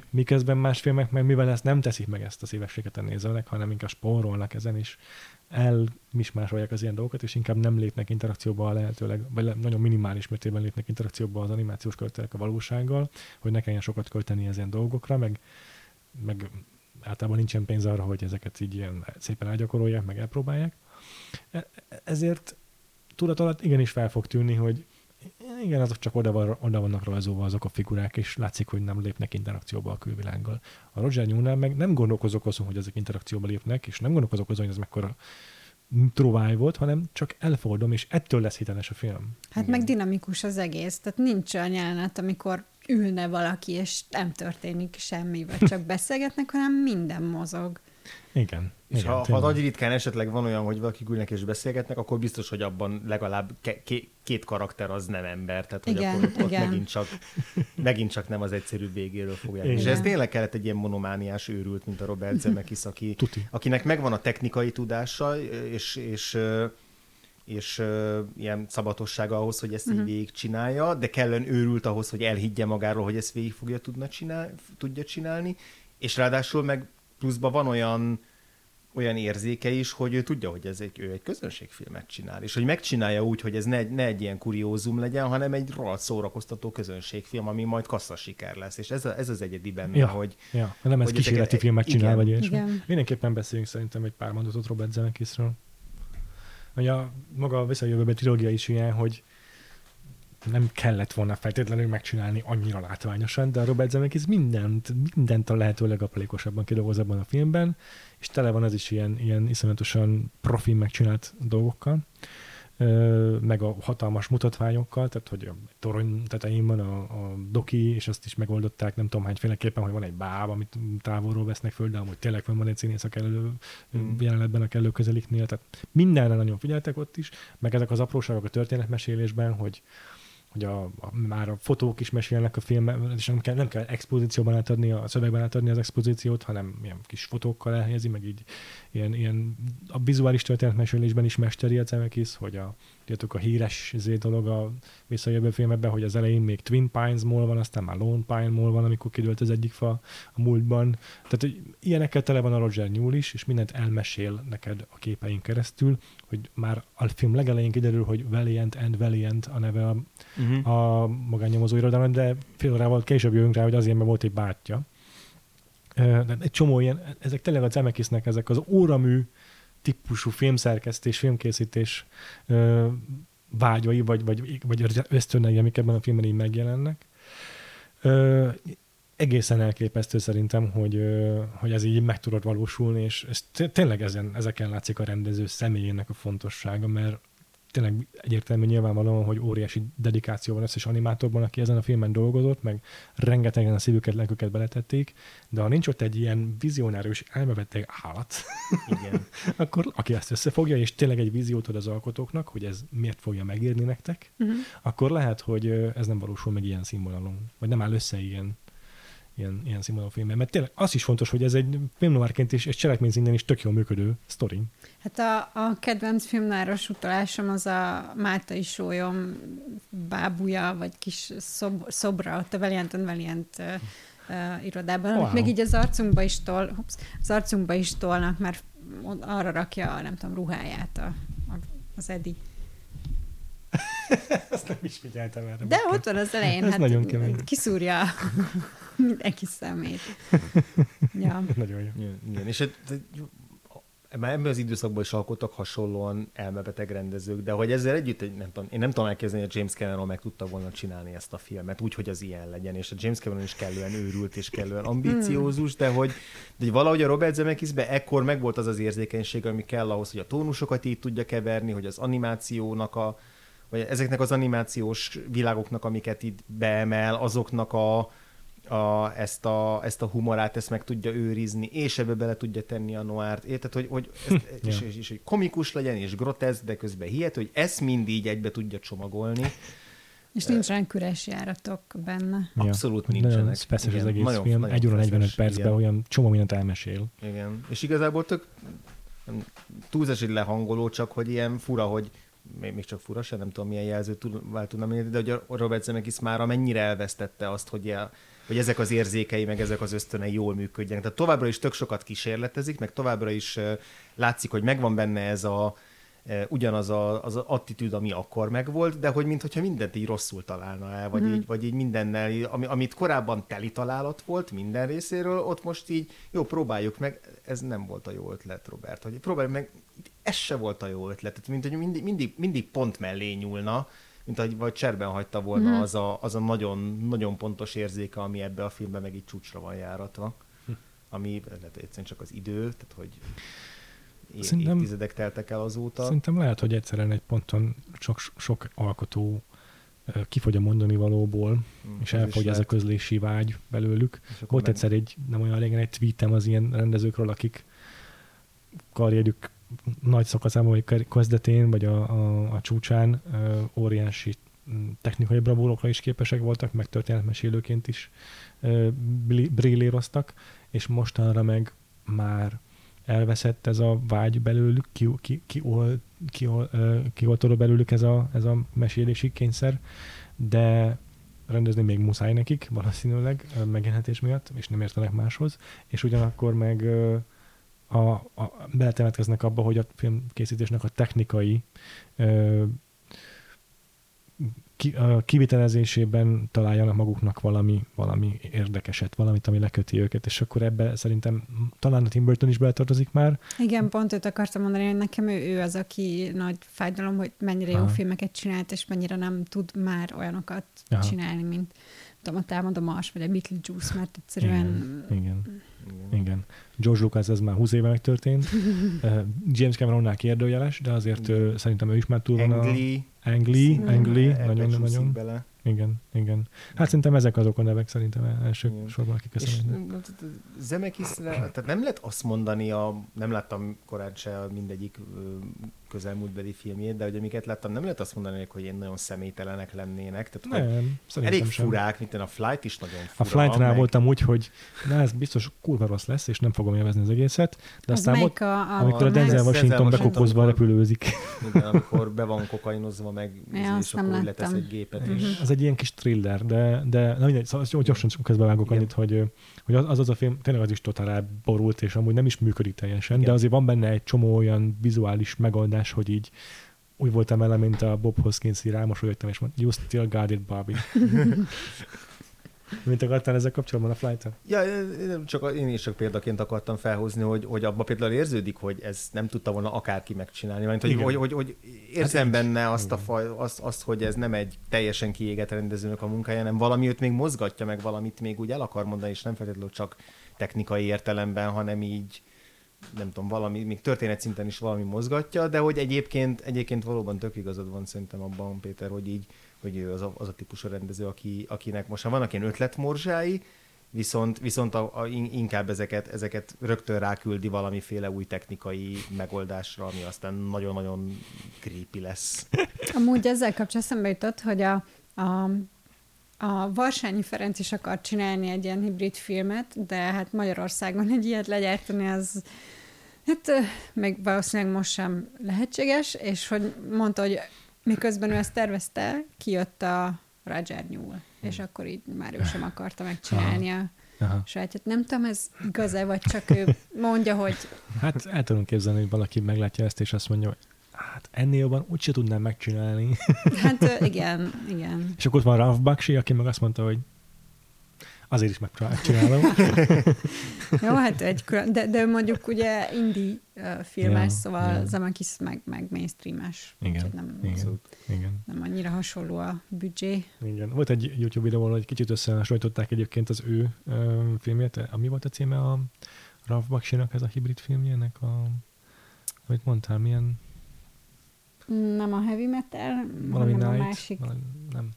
Miközben más filmek meg, mivel ezt nem teszik meg ezt a szívességet a nézőnek, hanem inkább spórolnak ezen, és elmismásolják az ilyen dolgokat, és inkább nem lépnek interakcióba a lehetőleg, vagy nagyon minimális mértékben lépnek interakcióba az animációs költelek a valósággal, hogy ne kelljen sokat költeni az ilyen dolgokra, meg, meg általában nincsen pénz arra, hogy ezeket így ilyen szépen elgyakorolják, meg elpróbálják. E- Ezért tudat alatt igenis fel fog tűnni, hogy igen, azok csak oda, van, oda vannak rajzolva azok a figurák, és látszik, hogy nem lépnek interakcióba a külvilággal. A Roger Newell meg nem gondolkozok azon, hogy ezek interakcióba lépnek, és nem gondolkozok azon, hogy ez mekkora true volt, hanem csak elfogadom, és ettől lesz hiteles a film. Hát Igen. meg dinamikus az egész, tehát nincs olyan jelenet, amikor ülne valaki, és nem történik semmi, vagy csak beszélgetnek, hanem minden mozog. Igen. És igen, ha, ha tényleg. nagy ritkán esetleg van olyan, hogy valaki ülnek és beszélgetnek, akkor biztos, hogy abban legalább ke- ké- két karakter az nem ember, tehát hogy Igen, akkor ott, ott igen. megint, csak, megint csak nem az egyszerű végéről fogják. Igen. És ez tényleg kellett egy ilyen monomániás őrült, mint a Robert Zemeckis, aki, Tuti. akinek megvan a technikai tudása, és, és, és, és ilyen szabatossága ahhoz, hogy ezt így Mhm. végigcsinálja, de kellően őrült ahhoz, hogy elhiggye magáról, hogy ezt végig fogja tudna csinál, tudja csinálni, és ráadásul meg pluszban van olyan olyan érzéke is, hogy ő tudja, hogy ez egy, ő egy közönségfilmet csinál, és hogy megcsinálja úgy, hogy ez ne, ne egy ilyen kuriózum legyen, hanem egy rohadt szórakoztató közönségfilm, ami majd kassza siker lesz, és ez, a, ez az egyedi benne, Ja. hogy Ja, nem ez kísérleti ezeket- filmet csinál, igen. vagy ilyesmi. Igen. Mindenképpen beszéljünk szerintem egy pár mondatot Robert Zemeckisről. Ugye a maga a visszajövőbe trilógia is ilyen, hogy nem kellett volna feltétlenül megcsinálni annyira látványosan, de a Robert Zemeckis mindent, mindent a lehető legaplékosabban kidolgoz abban a filmben, és tele van ez is ilyen, ilyen iszonyatosan profi megcsinált dolgokkal, meg a hatalmas mutatványokkal, tehát hogy a torony tetején van a, a doki, és azt is megoldották, nem tudom hányféleképpen, hogy van egy báb, amit távolról vesznek föl, de amúgy tényleg van egy színész a kellő mm. jelenetben a kellő közeliknél, tehát mindenre nagyon figyeltek ott is, meg ezek az apróságok a történetmesélésben, hogy hogy a, a, már a fotók is mesélnek a filmben, és nem kell, nem kell expozícióban átadni, a szövegben átadni az expozíciót, hanem ilyen kis fotókkal elhelyezi, meg így ilyen, ilyen a vizuális történetmesélésben is mesteri a Zemeckis, hogy a, tudjátok, a híres zé dolog a visszajövő filmekben, hogy az elején még Twin Pines Mall van, aztán már Lone Pine Mall van, amikor kidőlt az egyik fa a múltban. Tehát hogy ilyenekkel tele van a Roger Newell is, és mindent elmesél neked a képein keresztül, hogy már a film legelején kiderül, hogy Valiant and Valiant a neve a, uh-huh. a magánnyomozó irodalom, de fél órával később jövünk rá, hogy azért, mert volt egy bátyja. De egy csomó ilyen, ezek tényleg a Zemeckisnek ezek az óramű típusú filmszerkesztés, filmkészítés ö, vágyai, vagy, vagy, vagy ösztönei, amik ebben a filmben így megjelennek. Ö, egészen elképesztő szerintem, hogy, hogy ez így meg tudott valósulni, és ez té- tényleg ezen, ezeken látszik a rendező személyének a fontossága, mert tényleg egyértelmű nyilvánvalóan, hogy óriási dedikáció van összes animátorban, aki ezen a filmen dolgozott, meg rengetegen a szívüket, lelküket beletették, de ha nincs ott egy ilyen vizionárius, elmebeteg állat, Igen. akkor aki ezt összefogja, és tényleg egy víziót ad az alkotóknak, hogy ez miért fogja megírni nektek, Uh-huh. akkor lehet, hogy ez nem valósul meg ilyen színvonalon, vagy nem áll össze ilyen, ilyen, ilyen színvonalú filmben. Mert tényleg az is fontos, hogy ez egy filmnoárként is, és cselekmény szinten is tök jól működő sztori. Hát a, a kedvenc filmnáros utalásom az a Máltai sólyom bábúja, vagy kis szob, szobra ott a Valiant and Valiant uh, uh, irodában, wow. Még így az arcunkba is tol, ups, az arcunkba is tolnak, mert arra rakja, nem tudom, ruháját a, a, az Edi. Azt nem is figyeltem erre. De ott van az elején, Ez hát nagyon kemény. kiszúrja mindenki szemét. Ja. Nagyon jó. Igen, és hát, már ebben az időszakban is alkottak hasonlóan elmebeteg rendezők, de hogy ezzel együtt, egy- nem tudom, én nem tudom elképzelni, hogy James Cameron meg tudta volna csinálni ezt a filmet, úgy, hogy az ilyen legyen, és a James Cameron is kellően őrült és kellően ambiciózus, de hogy, de hogy valahogy a Robert Zemeckisben ekkor megvolt az az érzékenység, ami kell ahhoz, hogy a tónusokat így tudja keverni, hogy az animációnak a, vagy ezeknek az animációs világoknak, amiket itt beemel, azoknak a, a, ezt, a, ezt a humorát, ezt meg tudja őrizni, és ebbe bele tudja tenni a noárt. Érted, hogy, hogy ezt, és, és, és, hogy komikus legyen, és groteszk, de közben hihető, hogy ezt mind így egybe tudja csomagolni. És nincsenek üres járatok benne. Ja. Abszolút Nagyon nincsenek. feszes az egész nagyon- film. nagyon Egy óra 45 feszes, percben igen. olyan csomó mindent elmesél. Igen. És igazából tök nem, túlzás egy lehangoló, csak hogy ilyen fura, hogy még, még csak fura se, nem tudom milyen jelzőt tud- vál tudnám de hogy a Robert Zemeckis már mennyire elvesztette azt, hogy, el, hogy ezek az érzékei, meg ezek az ösztönei jól működjenek. Tehát továbbra is tök sokat kísérletezik, meg továbbra is látszik, hogy megvan benne ez a ugyanaz a, az attitűd, ami akkor megvolt, de hogy mintha mindent így rosszul találna el, vagy, mm. így, vagy így mindennel, ami, amit korábban teli találat volt minden részéről, ott most így, jó, próbáljuk meg, ez nem volt a jó ötlet, Robert, hogy próbáljuk meg, ez se volt a jó ötlet, Tehát, mint hogy mindig, mindig, mindig pont mellé nyúlna, mint ahogy vagy cserben hagyta volna mm. az, a, az a nagyon, nagyon pontos érzéke, ami ebbe a filmbe meg így csúcsra van járatva. Ami lehet egyszerűen csak az idő, tehát hogy Szerintem- évtizedek teltek el azóta. Szerintem lehet, hogy egyszerűen egy ponton sok, sok alkotó kifogy a mondani valóból, Mm, és elfogy ez a közlési vágy belőlük. Volt meg- egyszer egy, nem olyan régen egy tweetem az ilyen rendezőkről, akik karrierjük nagy szakaszában, vagy kezdetén, vagy a, a, a csúcsán óriási technikai bravúrokra is képesek voltak, meg történetmesélőként is brillíroztak, és mostanra meg már elveszett ez a vágy belőlük, ki, ki, ki, ol, ki, ol, ö, kioltodott belőlük ez a, ez a mesélési kényszer, de rendezni még muszáj nekik, valószínűleg ö, megélhetés miatt, és nem értenek máshoz, és ugyanakkor meg a, a, beletemetkeznek abba, hogy a filmkészítésnek a technikai ö, ki, a kivitelezésében találjanak maguknak valami, valami érdekeset, valamit, ami leköti őket, és akkor ebbe szerintem talán a Tim Burton is beletartozik már. Igen, pont őt akartam mondani, hogy nekem ő, ő az, aki nagy fájdalom, hogy mennyire jó Aha. filmeket csinált, és mennyire nem tud már olyanokat Aha. csinálni, mint tudom, a Támadó Mars, vagy a Beetlejuice, mert egyszerűen... Igen, igen, Igen. igen. George Lucas ez már 20 éve megtörtént. Uh, James Cameronnál kérdőjeles, de azért uh, szerintem ő is már túl van a... Ang Lee, Ang Lee, Mm. Ang Lee, ebbe nagyon, csúszik nagyon. Bele. Igen, igen. Hát szerintem ezek azok a nevek szerintem első Igen. sorban, akik És eszembe. Zemeckisre, tehát nem lehet azt mondani, a, nem láttam korán se a mindegyik közelmúltbeli filmjét, de hogy amiket láttam, nem lehet azt mondani, hogy ilyen nagyon személytelenek lennének. Tehát, Nem, elég sem. furák, mint a Flight is nagyon A fura. Flight-nál meg- voltam úgy, hogy na ez biztos kurva rossz lesz, és nem fogom élvezni az egészet, de Az aztán ott, a, a, amikor a a- Denzel Washington amikor- repülőzik. Igen, amikor be van kokainozva, meg Ja, és azt nem akkor úgy letesz láttam. egy gépet. Mhm. És... Az egy ilyen kis thriller, de, de na mindegy, szóval gyorsan közbevágok Igen. annyit, hogy, hogy az, az az a film tényleg az is totál elborult, és amúgy nem is működik teljesen, Igen. de azért van benne egy csomó olyan vizuális megoldás, hogy így úgy voltam vele, mint a Bob Hoskins-i rámosolyogtam, és mondta, you still got it, Bobby. Mint akartál ezzel kapcsolatban a flight Ja, csak, én is csak példaként akartam felhozni, hogy, hogy abban például érződik, hogy ez nem tudta volna akárki megcsinálni. Mert hogy, hogy, hogy, hogy érzem Hát benne azt, a faj, azt, azt, hogy ez nem egy teljesen kiégett rendezőnek a munkája, hanem valami őt még mozgatja, meg valamit még úgy el akar mondani, és nem feltétlenül csak technikai értelemben, hanem így nem tudom, valami, még történet szinten is valami mozgatja, de hogy egyébként, egyébként valóban tök igazad van szerintem abban, Péter, hogy így, hogy ő az a, az a típusú rendező, aki, akinek most már vannak ilyen ötletmorzsái, viszont, viszont a, a, in- inkább ezeket, ezeket rögtön ráküldi valamiféle új technikai megoldásra, ami aztán nagyon-nagyon creepy lesz. Amúgy ezzel kapcsolatban eszembe jutott, hogy a, a, a Varsányi Ferenc is akar csinálni egy ilyen hibrid filmet, de hát Magyarországon egy ilyet legyártani az hát ö, még valószínűleg most sem lehetséges, és hogy mondta, hogy miközben ő ezt tervezte, kijött a Roger Newell, és akkor így már ő sem akarta megcsinálni a Aha. sajátját. Nem tudom, ez igaz-e, vagy csak ő mondja, hogy Hát el tudom képzelni, hogy valaki meglátja ezt, és azt mondja, hogy hát ennél jobban úgyse tudnám megcsinálni. hát igen, igen. és akkor ott van Ralph Bakshi, aki meg azt mondta, hogy azért is megcsinálom. Jó, hát egy külön, de, de mondjuk ugye indie uh, filmes, Ja, szóval ja. Zemeckis meg, meg mainstreames. Igen, Nem, igen, igen. nem annyira hasonló a büdzsé. Igen. Volt egy YouTube videó, ahol egy kicsit összehasonlították egyébként az ő ö, filmjét. Mi volt a címe a Ralph Baksinak ez a hibrid filmjének? A, amit mondtál, milyen Nem a heavy metal, valami hanem a Night? másik. Valami, nem.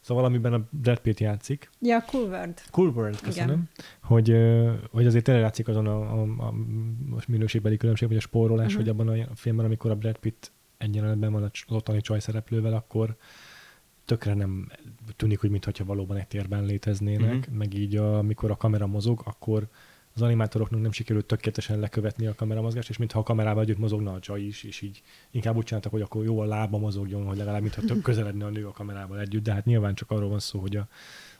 Szóval amiben a Brad Pitt játszik. Ja, Cool World. Cool World, köszönöm. Hogy, ö, hogy azért tényleg látszik azon a, a, a minőségbeli különbség, vagy a spórolás, uh-huh. hogy abban a filmben, amikor a Brad Pitt egyenletben van az ottani csaj szereplővel, akkor tökre nem tűnik, hogy mintha valóban egy térben léteznének, uh-huh. meg így a, amikor a kamera mozog, akkor az animátoroknak nem sikerült tökéletesen lekövetni a kameramozgást, és mintha a kamerával együtt mozogna a csaj is, és így inkább úgy csináltak, hogy akkor jó a lába mozogjon, hogy legalább mintha tök közeledne a nő a kamerával együtt, de hát nyilván csak arról van szó, hogy a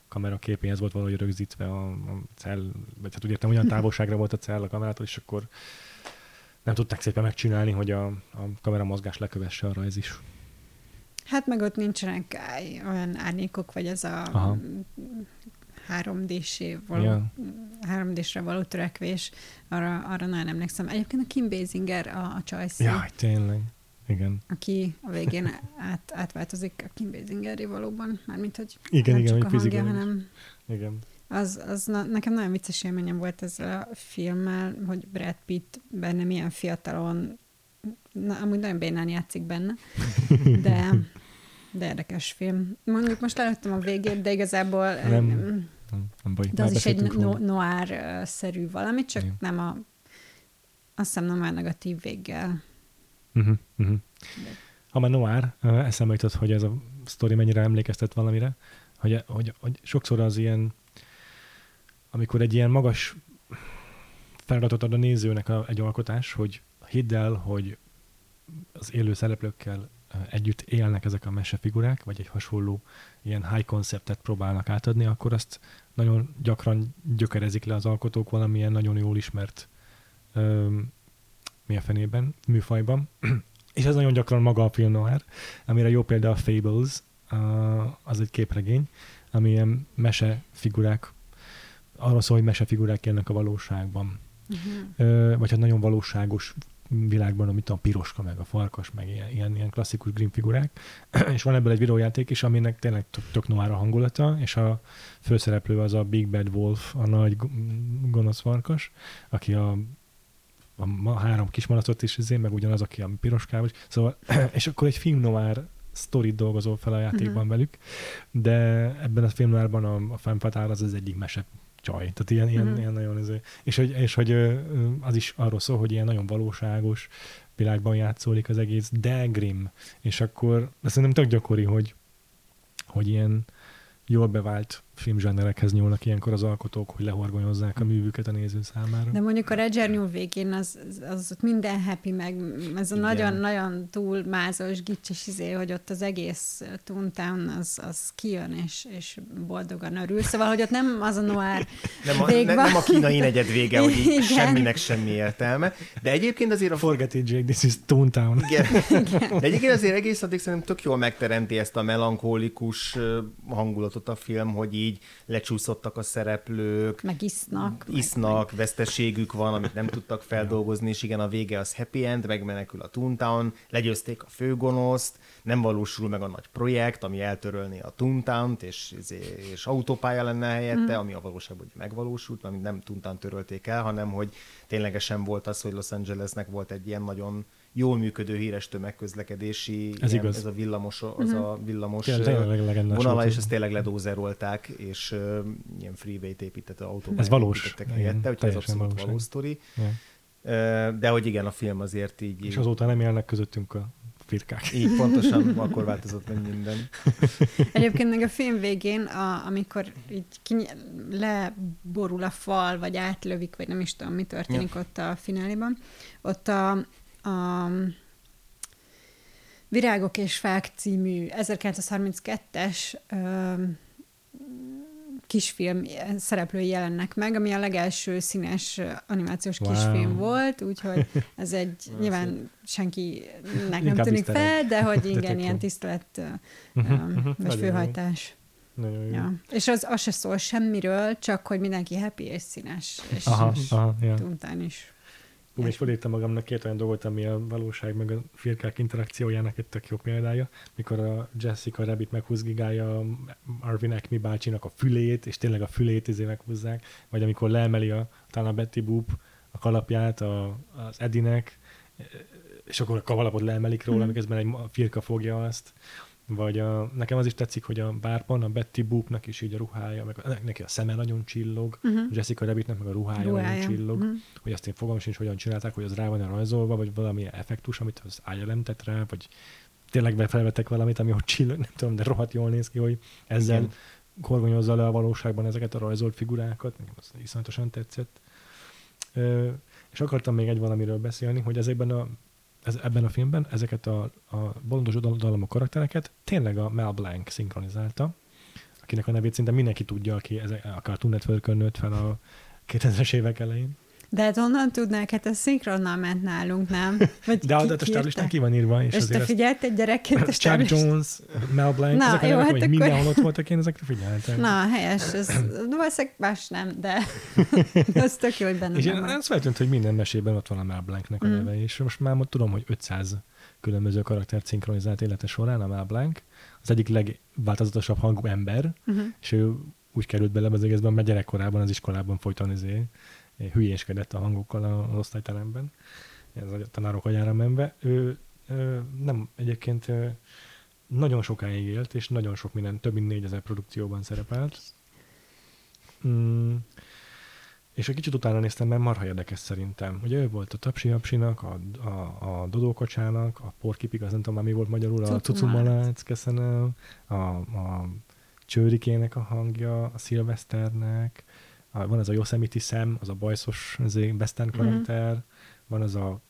kamera képéhez volt valahogy rögzítve a, a cell, vagy hát úgy értem, olyan távolságra volt a cell a kamerától, és akkor nem tudták szépen megcsinálni, hogy a, a kamera mozgás lekövesse a rajz is. Hát meg ott nincsenek olyan árnyékok, vagy ez a Aha. 3D-sé való, Ja. 3D-sre való törekvés, arra, arra nagyon emlékszem. Egyébként a Kim Basinger a, a Csajci, Jaj, tényleg. Igen. aki a végén át, átváltozik a Kim Basingerré valóban, mármint, hogy Igen, nem igen, csak a hangja, hanem Igen. az, az na, nekem nagyon vicces élményem volt ezzel a filmmel, hogy Brad Pitt benne milyen fiatalon, na, amúgy nagyon bénán játszik benne, de, de érdekes film. Mondjuk most lelőttem a végét, de igazából Nem. Nem, Nem, baj. de az is egy beszéltünk no, róla. noir-szerű valami, csak Igen. nem a azt hiszem nem olyan negatív véggel. Uh-huh, uh-huh. Ha már noir, eszembe jutott, hogy ez a sztori mennyire emlékeztet valamire, hogy, hogy, hogy sokszor az ilyen, amikor egy ilyen magas feladatot ad a nézőnek a, egy alkotás, hogy hidd el, hogy az élő szereplőkkel együtt élnek ezek a mesefigurák, vagy egy hasonló ilyen high conceptet próbálnak átadni, akkor azt nagyon gyakran gyökerezik le az alkotók valamilyen nagyon jól ismert ö, mi a fenében, műfajban. És ez nagyon gyakran maga a film noir, amire jó példa a Fables, az egy képregény, ami ilyen mesefigurák, arról szól, hogy mesefigurák élnek a valóságban. Uh-huh. Vagy hát nagyon valóságos világban, amit a piroska, meg a farkas, meg ilyen, ilyen, ilyen klasszikus Grimm figurák. és van ebből egy videójáték is, aminek tényleg tök, tök noir a hangulata, és a főszereplő az a Big Bad Wolf, a nagy go- gonosz farkas, aki a a három kis malacot is izé, meg ugyanaz, aki a piroskával. is. Szóval, és akkor egy film noir sztorit dolgozol fel a játékban Mhm. velük, de ebben a film noirban a, a femme fatale az az egyik mese csaj. Tehát ilyen, ilyen, Mhm. ilyen nagyon ez, és hogy, és hogy az is arról szól, hogy ilyen nagyon valóságos világban játszódik az egész, de grim. És akkor de szerintem tök gyakori, hogy, hogy ilyen jól bevált filmzsánerekhez nyúlnak ilyenkor az alkotók, hogy lehorgonyozzák a művüket a néző számára. De mondjuk a Roger New végén az, az, minden happy, meg ez a Igen. nagyon-nagyon túl mázos, gicses izé, hogy ott az egész Toontown az, az kijön, és, és boldogan örül. Szóval, hogy ott nem az a noir Nem a, ne, nem a kínai negyed vége, hogy így Igen. semminek semmi értelme. De egyébként azért a Forget it, Jake, this is Toontown. Igen. De egyébként azért egész addig szerintem tök jól megteremti ezt a melankólikus ö, hangulatot a film, hogy így lecsúszottak a szereplők, meg isznak. meg- isznak, veszteségük van, amit nem tudtak feldolgozni, és igen, a vége az happy end, megmenekül a Toontown, legyőzték a főgonoszt, nem valósul meg a nagy projekt, ami eltörölné a Toontown-t, és, izé- és autópálya lenne helyette, Mhm. ami a valóságban ugye megvalósult, amit nem Toontown törölték el, hanem hogy ténylegesen volt az, hogy Los Angelesnek volt egy ilyen nagyon jól működő híres tömegközlekedési, Ez ilyen, igaz. ez a villamos, az a villamos Tényleg, vonala, és ezt tényleg ledózerolták, és uh, ilyen freeway-t épített autóban. Ez valós. Igen, helyette, úgyhogy ez abszolút valóság. valós sztori. Ö, De hogy igen, a film azért így... És azóta nem élnek közöttünk a firkák. Így pontosan akkor változott meg minden. Egyébként meg a film végén, a, amikor így kiny- leborul a fal, vagy átlövik, vagy nem is tudom, mi történik ja. ott a fináliban, ott a, a Virágok és Fák című 1932-es ö, kisfilm szereplői jelennek meg, ami a legelső színes animációs Wow. kisfilm volt, úgyhogy ez egy nyilván senkinek nem tűnik fel, de hogy igen, ilyen tisztelet Mhm, mhm, vagy főhajtás. Nagyon jó. Ja. És az, az se szól semmiről, csak hogy mindenki happy és színes, és, Aha, és aha, ja. is. Hú, és felírtam magamnak két olyan dolgot, ami a valóság meg a firkák interakciójának egy tök jó példája, mikor a Jessica Rabbit meghúzgigálja a Arvin Acme bácsinak a fülét, és tényleg a fülét izé meghúzzák, vagy amikor leemeli a, talán a Betty Boop a kalapját a, az Edinek, és akkor a kalapot leemelik róla, Mhm. miközben egy firka fogja azt. Vagy a, nekem az is tetszik, hogy a bárban a Betty Boopnak is így a ruhája, meg a, neki a szeme nagyon csillog, uh-huh. Jessica Rabbitnek meg a ruhája, ruhája. nagyon csillog, uh-huh. hogy azt én fogalmam sincs, hogyan csinálták, hogy az rá van rajzolva, vagy valami effektus, amit az ILM tett rá, vagy tényleg felvettek valamit, ami ott csillog, nem tudom, de rohadt jól néz ki, hogy ezzel Igen. korgonyozza le a valóságban ezeket a rajzolt figurákat, nekem az iszonyatosan tetszett. Ö, és akartam még egy valamiről beszélni, hogy ezekben a ez, ebben a filmben ezeket a, a bolondos dallamok karaktereket tényleg a Mel Blanc szinkronizálta, akinek a nevét szinte mindenki tudja, aki ezek, a Cartoon network nőtt fel a 2000-es évek elején. De hát onnan tudnák, hát a szinkronnal ment nálunk, nem? Vagy De ki, a stáblistán ki van írva. És, és te figyelted gyerekként a Chuck Jones, Mel Blanc, Na, ezek jó, a nevek, hát akkor... mindenhol ott voltak, én ezekre figyeltem. Na, helyes, ez valószínűleg más nem, de az tök jó, hogy benne És én ez feltűnt, hogy minden mesében ott van a Mel Blancnek a mm. neve, és most már tudom, hogy 500 különböző karaktert szinkronizált élete során a Mel Blanc, az egyik legváltozatosabb hangú ember, uh-huh. és ő úgy került bele az egészben, mert gyerekkorában az iskolában folyton izé, hülyéskedett a hangokkal az osztályteremben, ez a tanárok agyára menve. Ő, nem egyébként nagyon sokáig élt, és nagyon sok minden, több mint négyezer produkcióban szerepelt. Mm, és egy kicsit utána néztem, mert marha érdekes szerintem. Ugye ő volt a Tapsi Apsinak, a, a, a Dodókocsának, a Porkipig, az nem tudom mi volt magyarul, a Cucumalác, köszönöm, a, a Csőrikének a hangja, a Szilveszternek, van az a Yosemite Sam, az a bajszos western mhm. karakter, uh-huh. van az a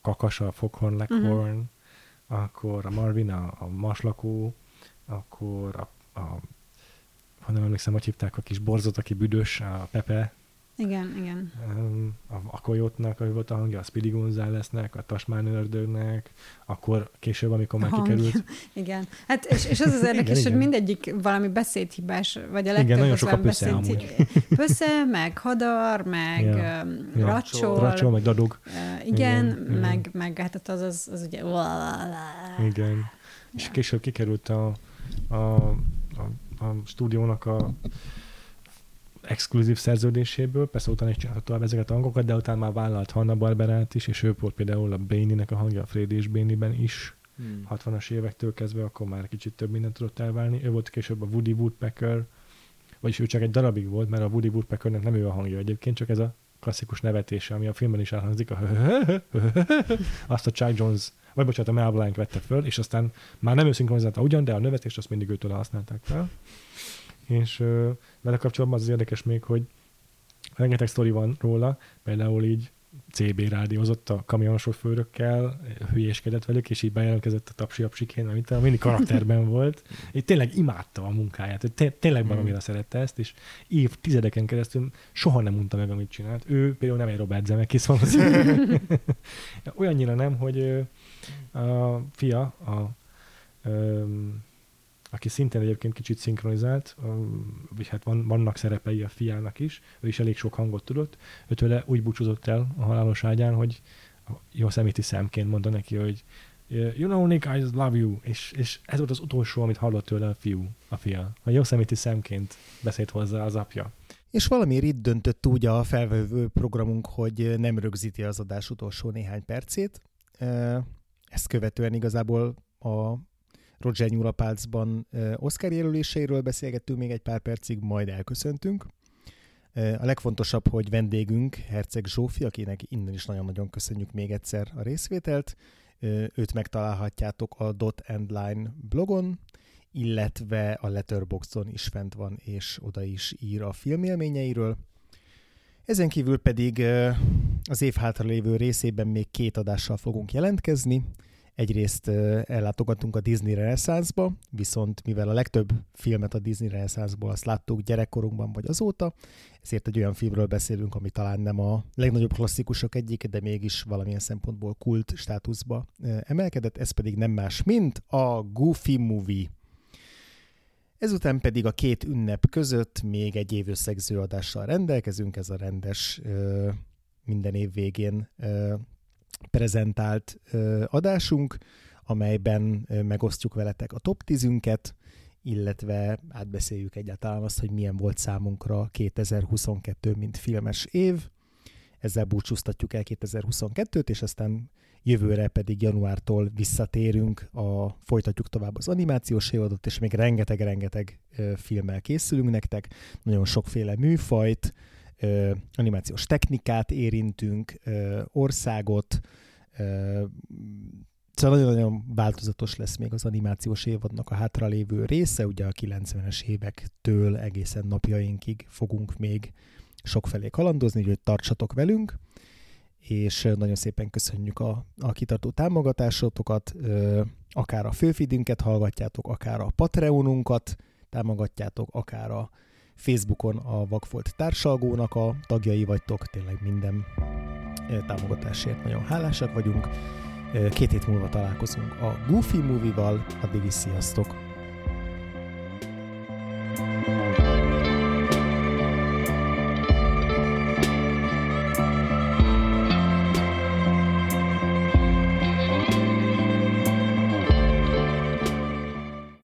kakas, a Foghorn Leghorn, uh-huh. akkor a Marvin, a, a maslakó, akkor a, a ha nem emlékszem, hogy hívták a kis borzot, aki büdös, a Pepe, igen, igen. A, a Koyotnak, ahogy volt a hangja, a Speedy Gonzáleznek, a Tasmán ördögnek, akkor később, amikor már kikerült. Igen. Hát és, és az az érdekes, igen, hogy igen. mindegyik valami beszédhibás, vagy a legtöbb igen, nagyon sok a pösze, beszéd... pösze, meg hadar, meg ja. ja. racsol. Racsol, meg dadog. Igen, igen, meg, meg hát az, az, az ugye... Igen. Ja. És később kikerült a, a, a, a stúdiónak a exkluzív szerződéséből, persze utána is csinálta tovább ezeket a hangokat, de utána már vállalt Hanna Barberát is, és ő volt például a Béninek a hangja a Freddy és Béniben is, hmm. 60-as évektől kezdve, akkor már kicsit több mindent tudott elválni. Ő volt később a Woody Woodpecker, vagyis ő csak egy darabig volt, mert a Woody Woodpeckernek nem ő a hangja egyébként, csak ez a klasszikus nevetése, ami a filmben is elhangzik, a azt a Chuck Jones, vagy bocsánat, a Mel Blanc vette föl, és aztán már nem ő szinkronizálta ugyan, de a nevetést azt mindig őtől használták fel és vele kapcsolatban az, az érdekes még, hogy rengeteg sztori van róla, például így CB rádiózott a kamionsofőrökkel, hülyéskedett velük, és így bejelentkezett a tapsi apsikén, amit mindig karakterben volt. Én tényleg imádta a munkáját, té- tényleg valamire mm. szerette ezt, és évtizedeken keresztül soha nem mondta meg, amit csinált. Ő például nem egy Robert Zemeckis valószínűleg. Olyannyira nem, hogy a fia, a, a aki szintén egyébként kicsit szinkronizált, vagy hát van, vannak szerepei a fiának is, ő is elég sok hangot tudott, őtőle úgy búcsúzott el a halálos ágyán, hogy jó szeméti szemként mondta neki, hogy you know, Nick, I love you, és, és ez volt az utolsó, amit hallott tőle a fiú, a fia. A jó szeméti szemként beszélt hozzá az apja. És valamiért itt döntött úgy a felvevő programunk, hogy nem rögzíti az adás utolsó néhány percét. Ezt követően igazából a Roger Nyulapálcban Oscar jelöléseiről beszélgettünk még egy pár percig, majd elköszöntünk. A legfontosabb, hogy vendégünk Herceg Zsófi, akinek innen is nagyon-nagyon köszönjük még egyszer a részvételt. Őt megtalálhatjátok a Dot and Line blogon, illetve a Letterboxdon is fent van, és oda is ír a filmélményeiről. Ezen kívül pedig az év hátralévő részében még két adással fogunk jelentkezni. Egyrészt ellátogatunk a Disney Renaissance-ba, viszont mivel a legtöbb filmet a Disney Renaissance-ból azt láttuk gyerekkorunkban vagy azóta, ezért egy olyan filmről beszélünk, ami talán nem a legnagyobb klasszikusok egyik, de mégis valamilyen szempontból kult státuszba emelkedett, ez pedig nem más, mint a Goofy Movie. Ezután pedig a két ünnep között még egy évösszegző adással rendelkezünk, ez a rendes minden év végén prezentált adásunk, amelyben megosztjuk veletek a top 10-ünket, illetve átbeszéljük egyáltalán azt, hogy milyen volt számunkra 2022, mint filmes év. ezzel búcsúztatjuk el 2022-t, és aztán jövőre pedig januártól visszatérünk, a, folytatjuk tovább az animációs évadot, és még rengeteg-rengeteg filmmel készülünk nektek, nagyon sokféle műfajt, animációs technikát érintünk, országot, Szóval nagyon-nagyon változatos lesz még az animációs évadnak a hátralévő része, ugye a 90-es évektől egészen napjainkig fogunk még sokfelé kalandozni, úgyhogy tartsatok velünk, és nagyon szépen köszönjük a, a kitartó támogatásotokat, akár a főfidünket hallgatjátok, akár a Patreonunkat támogatjátok, akár a Facebookon a Vakfolt társalgónak a tagjai vagytok, tényleg minden támogatásért nagyon hálásak vagyunk. Két hét múlva találkozunk a Goofy Movie-val, addig is sziasztok! thank you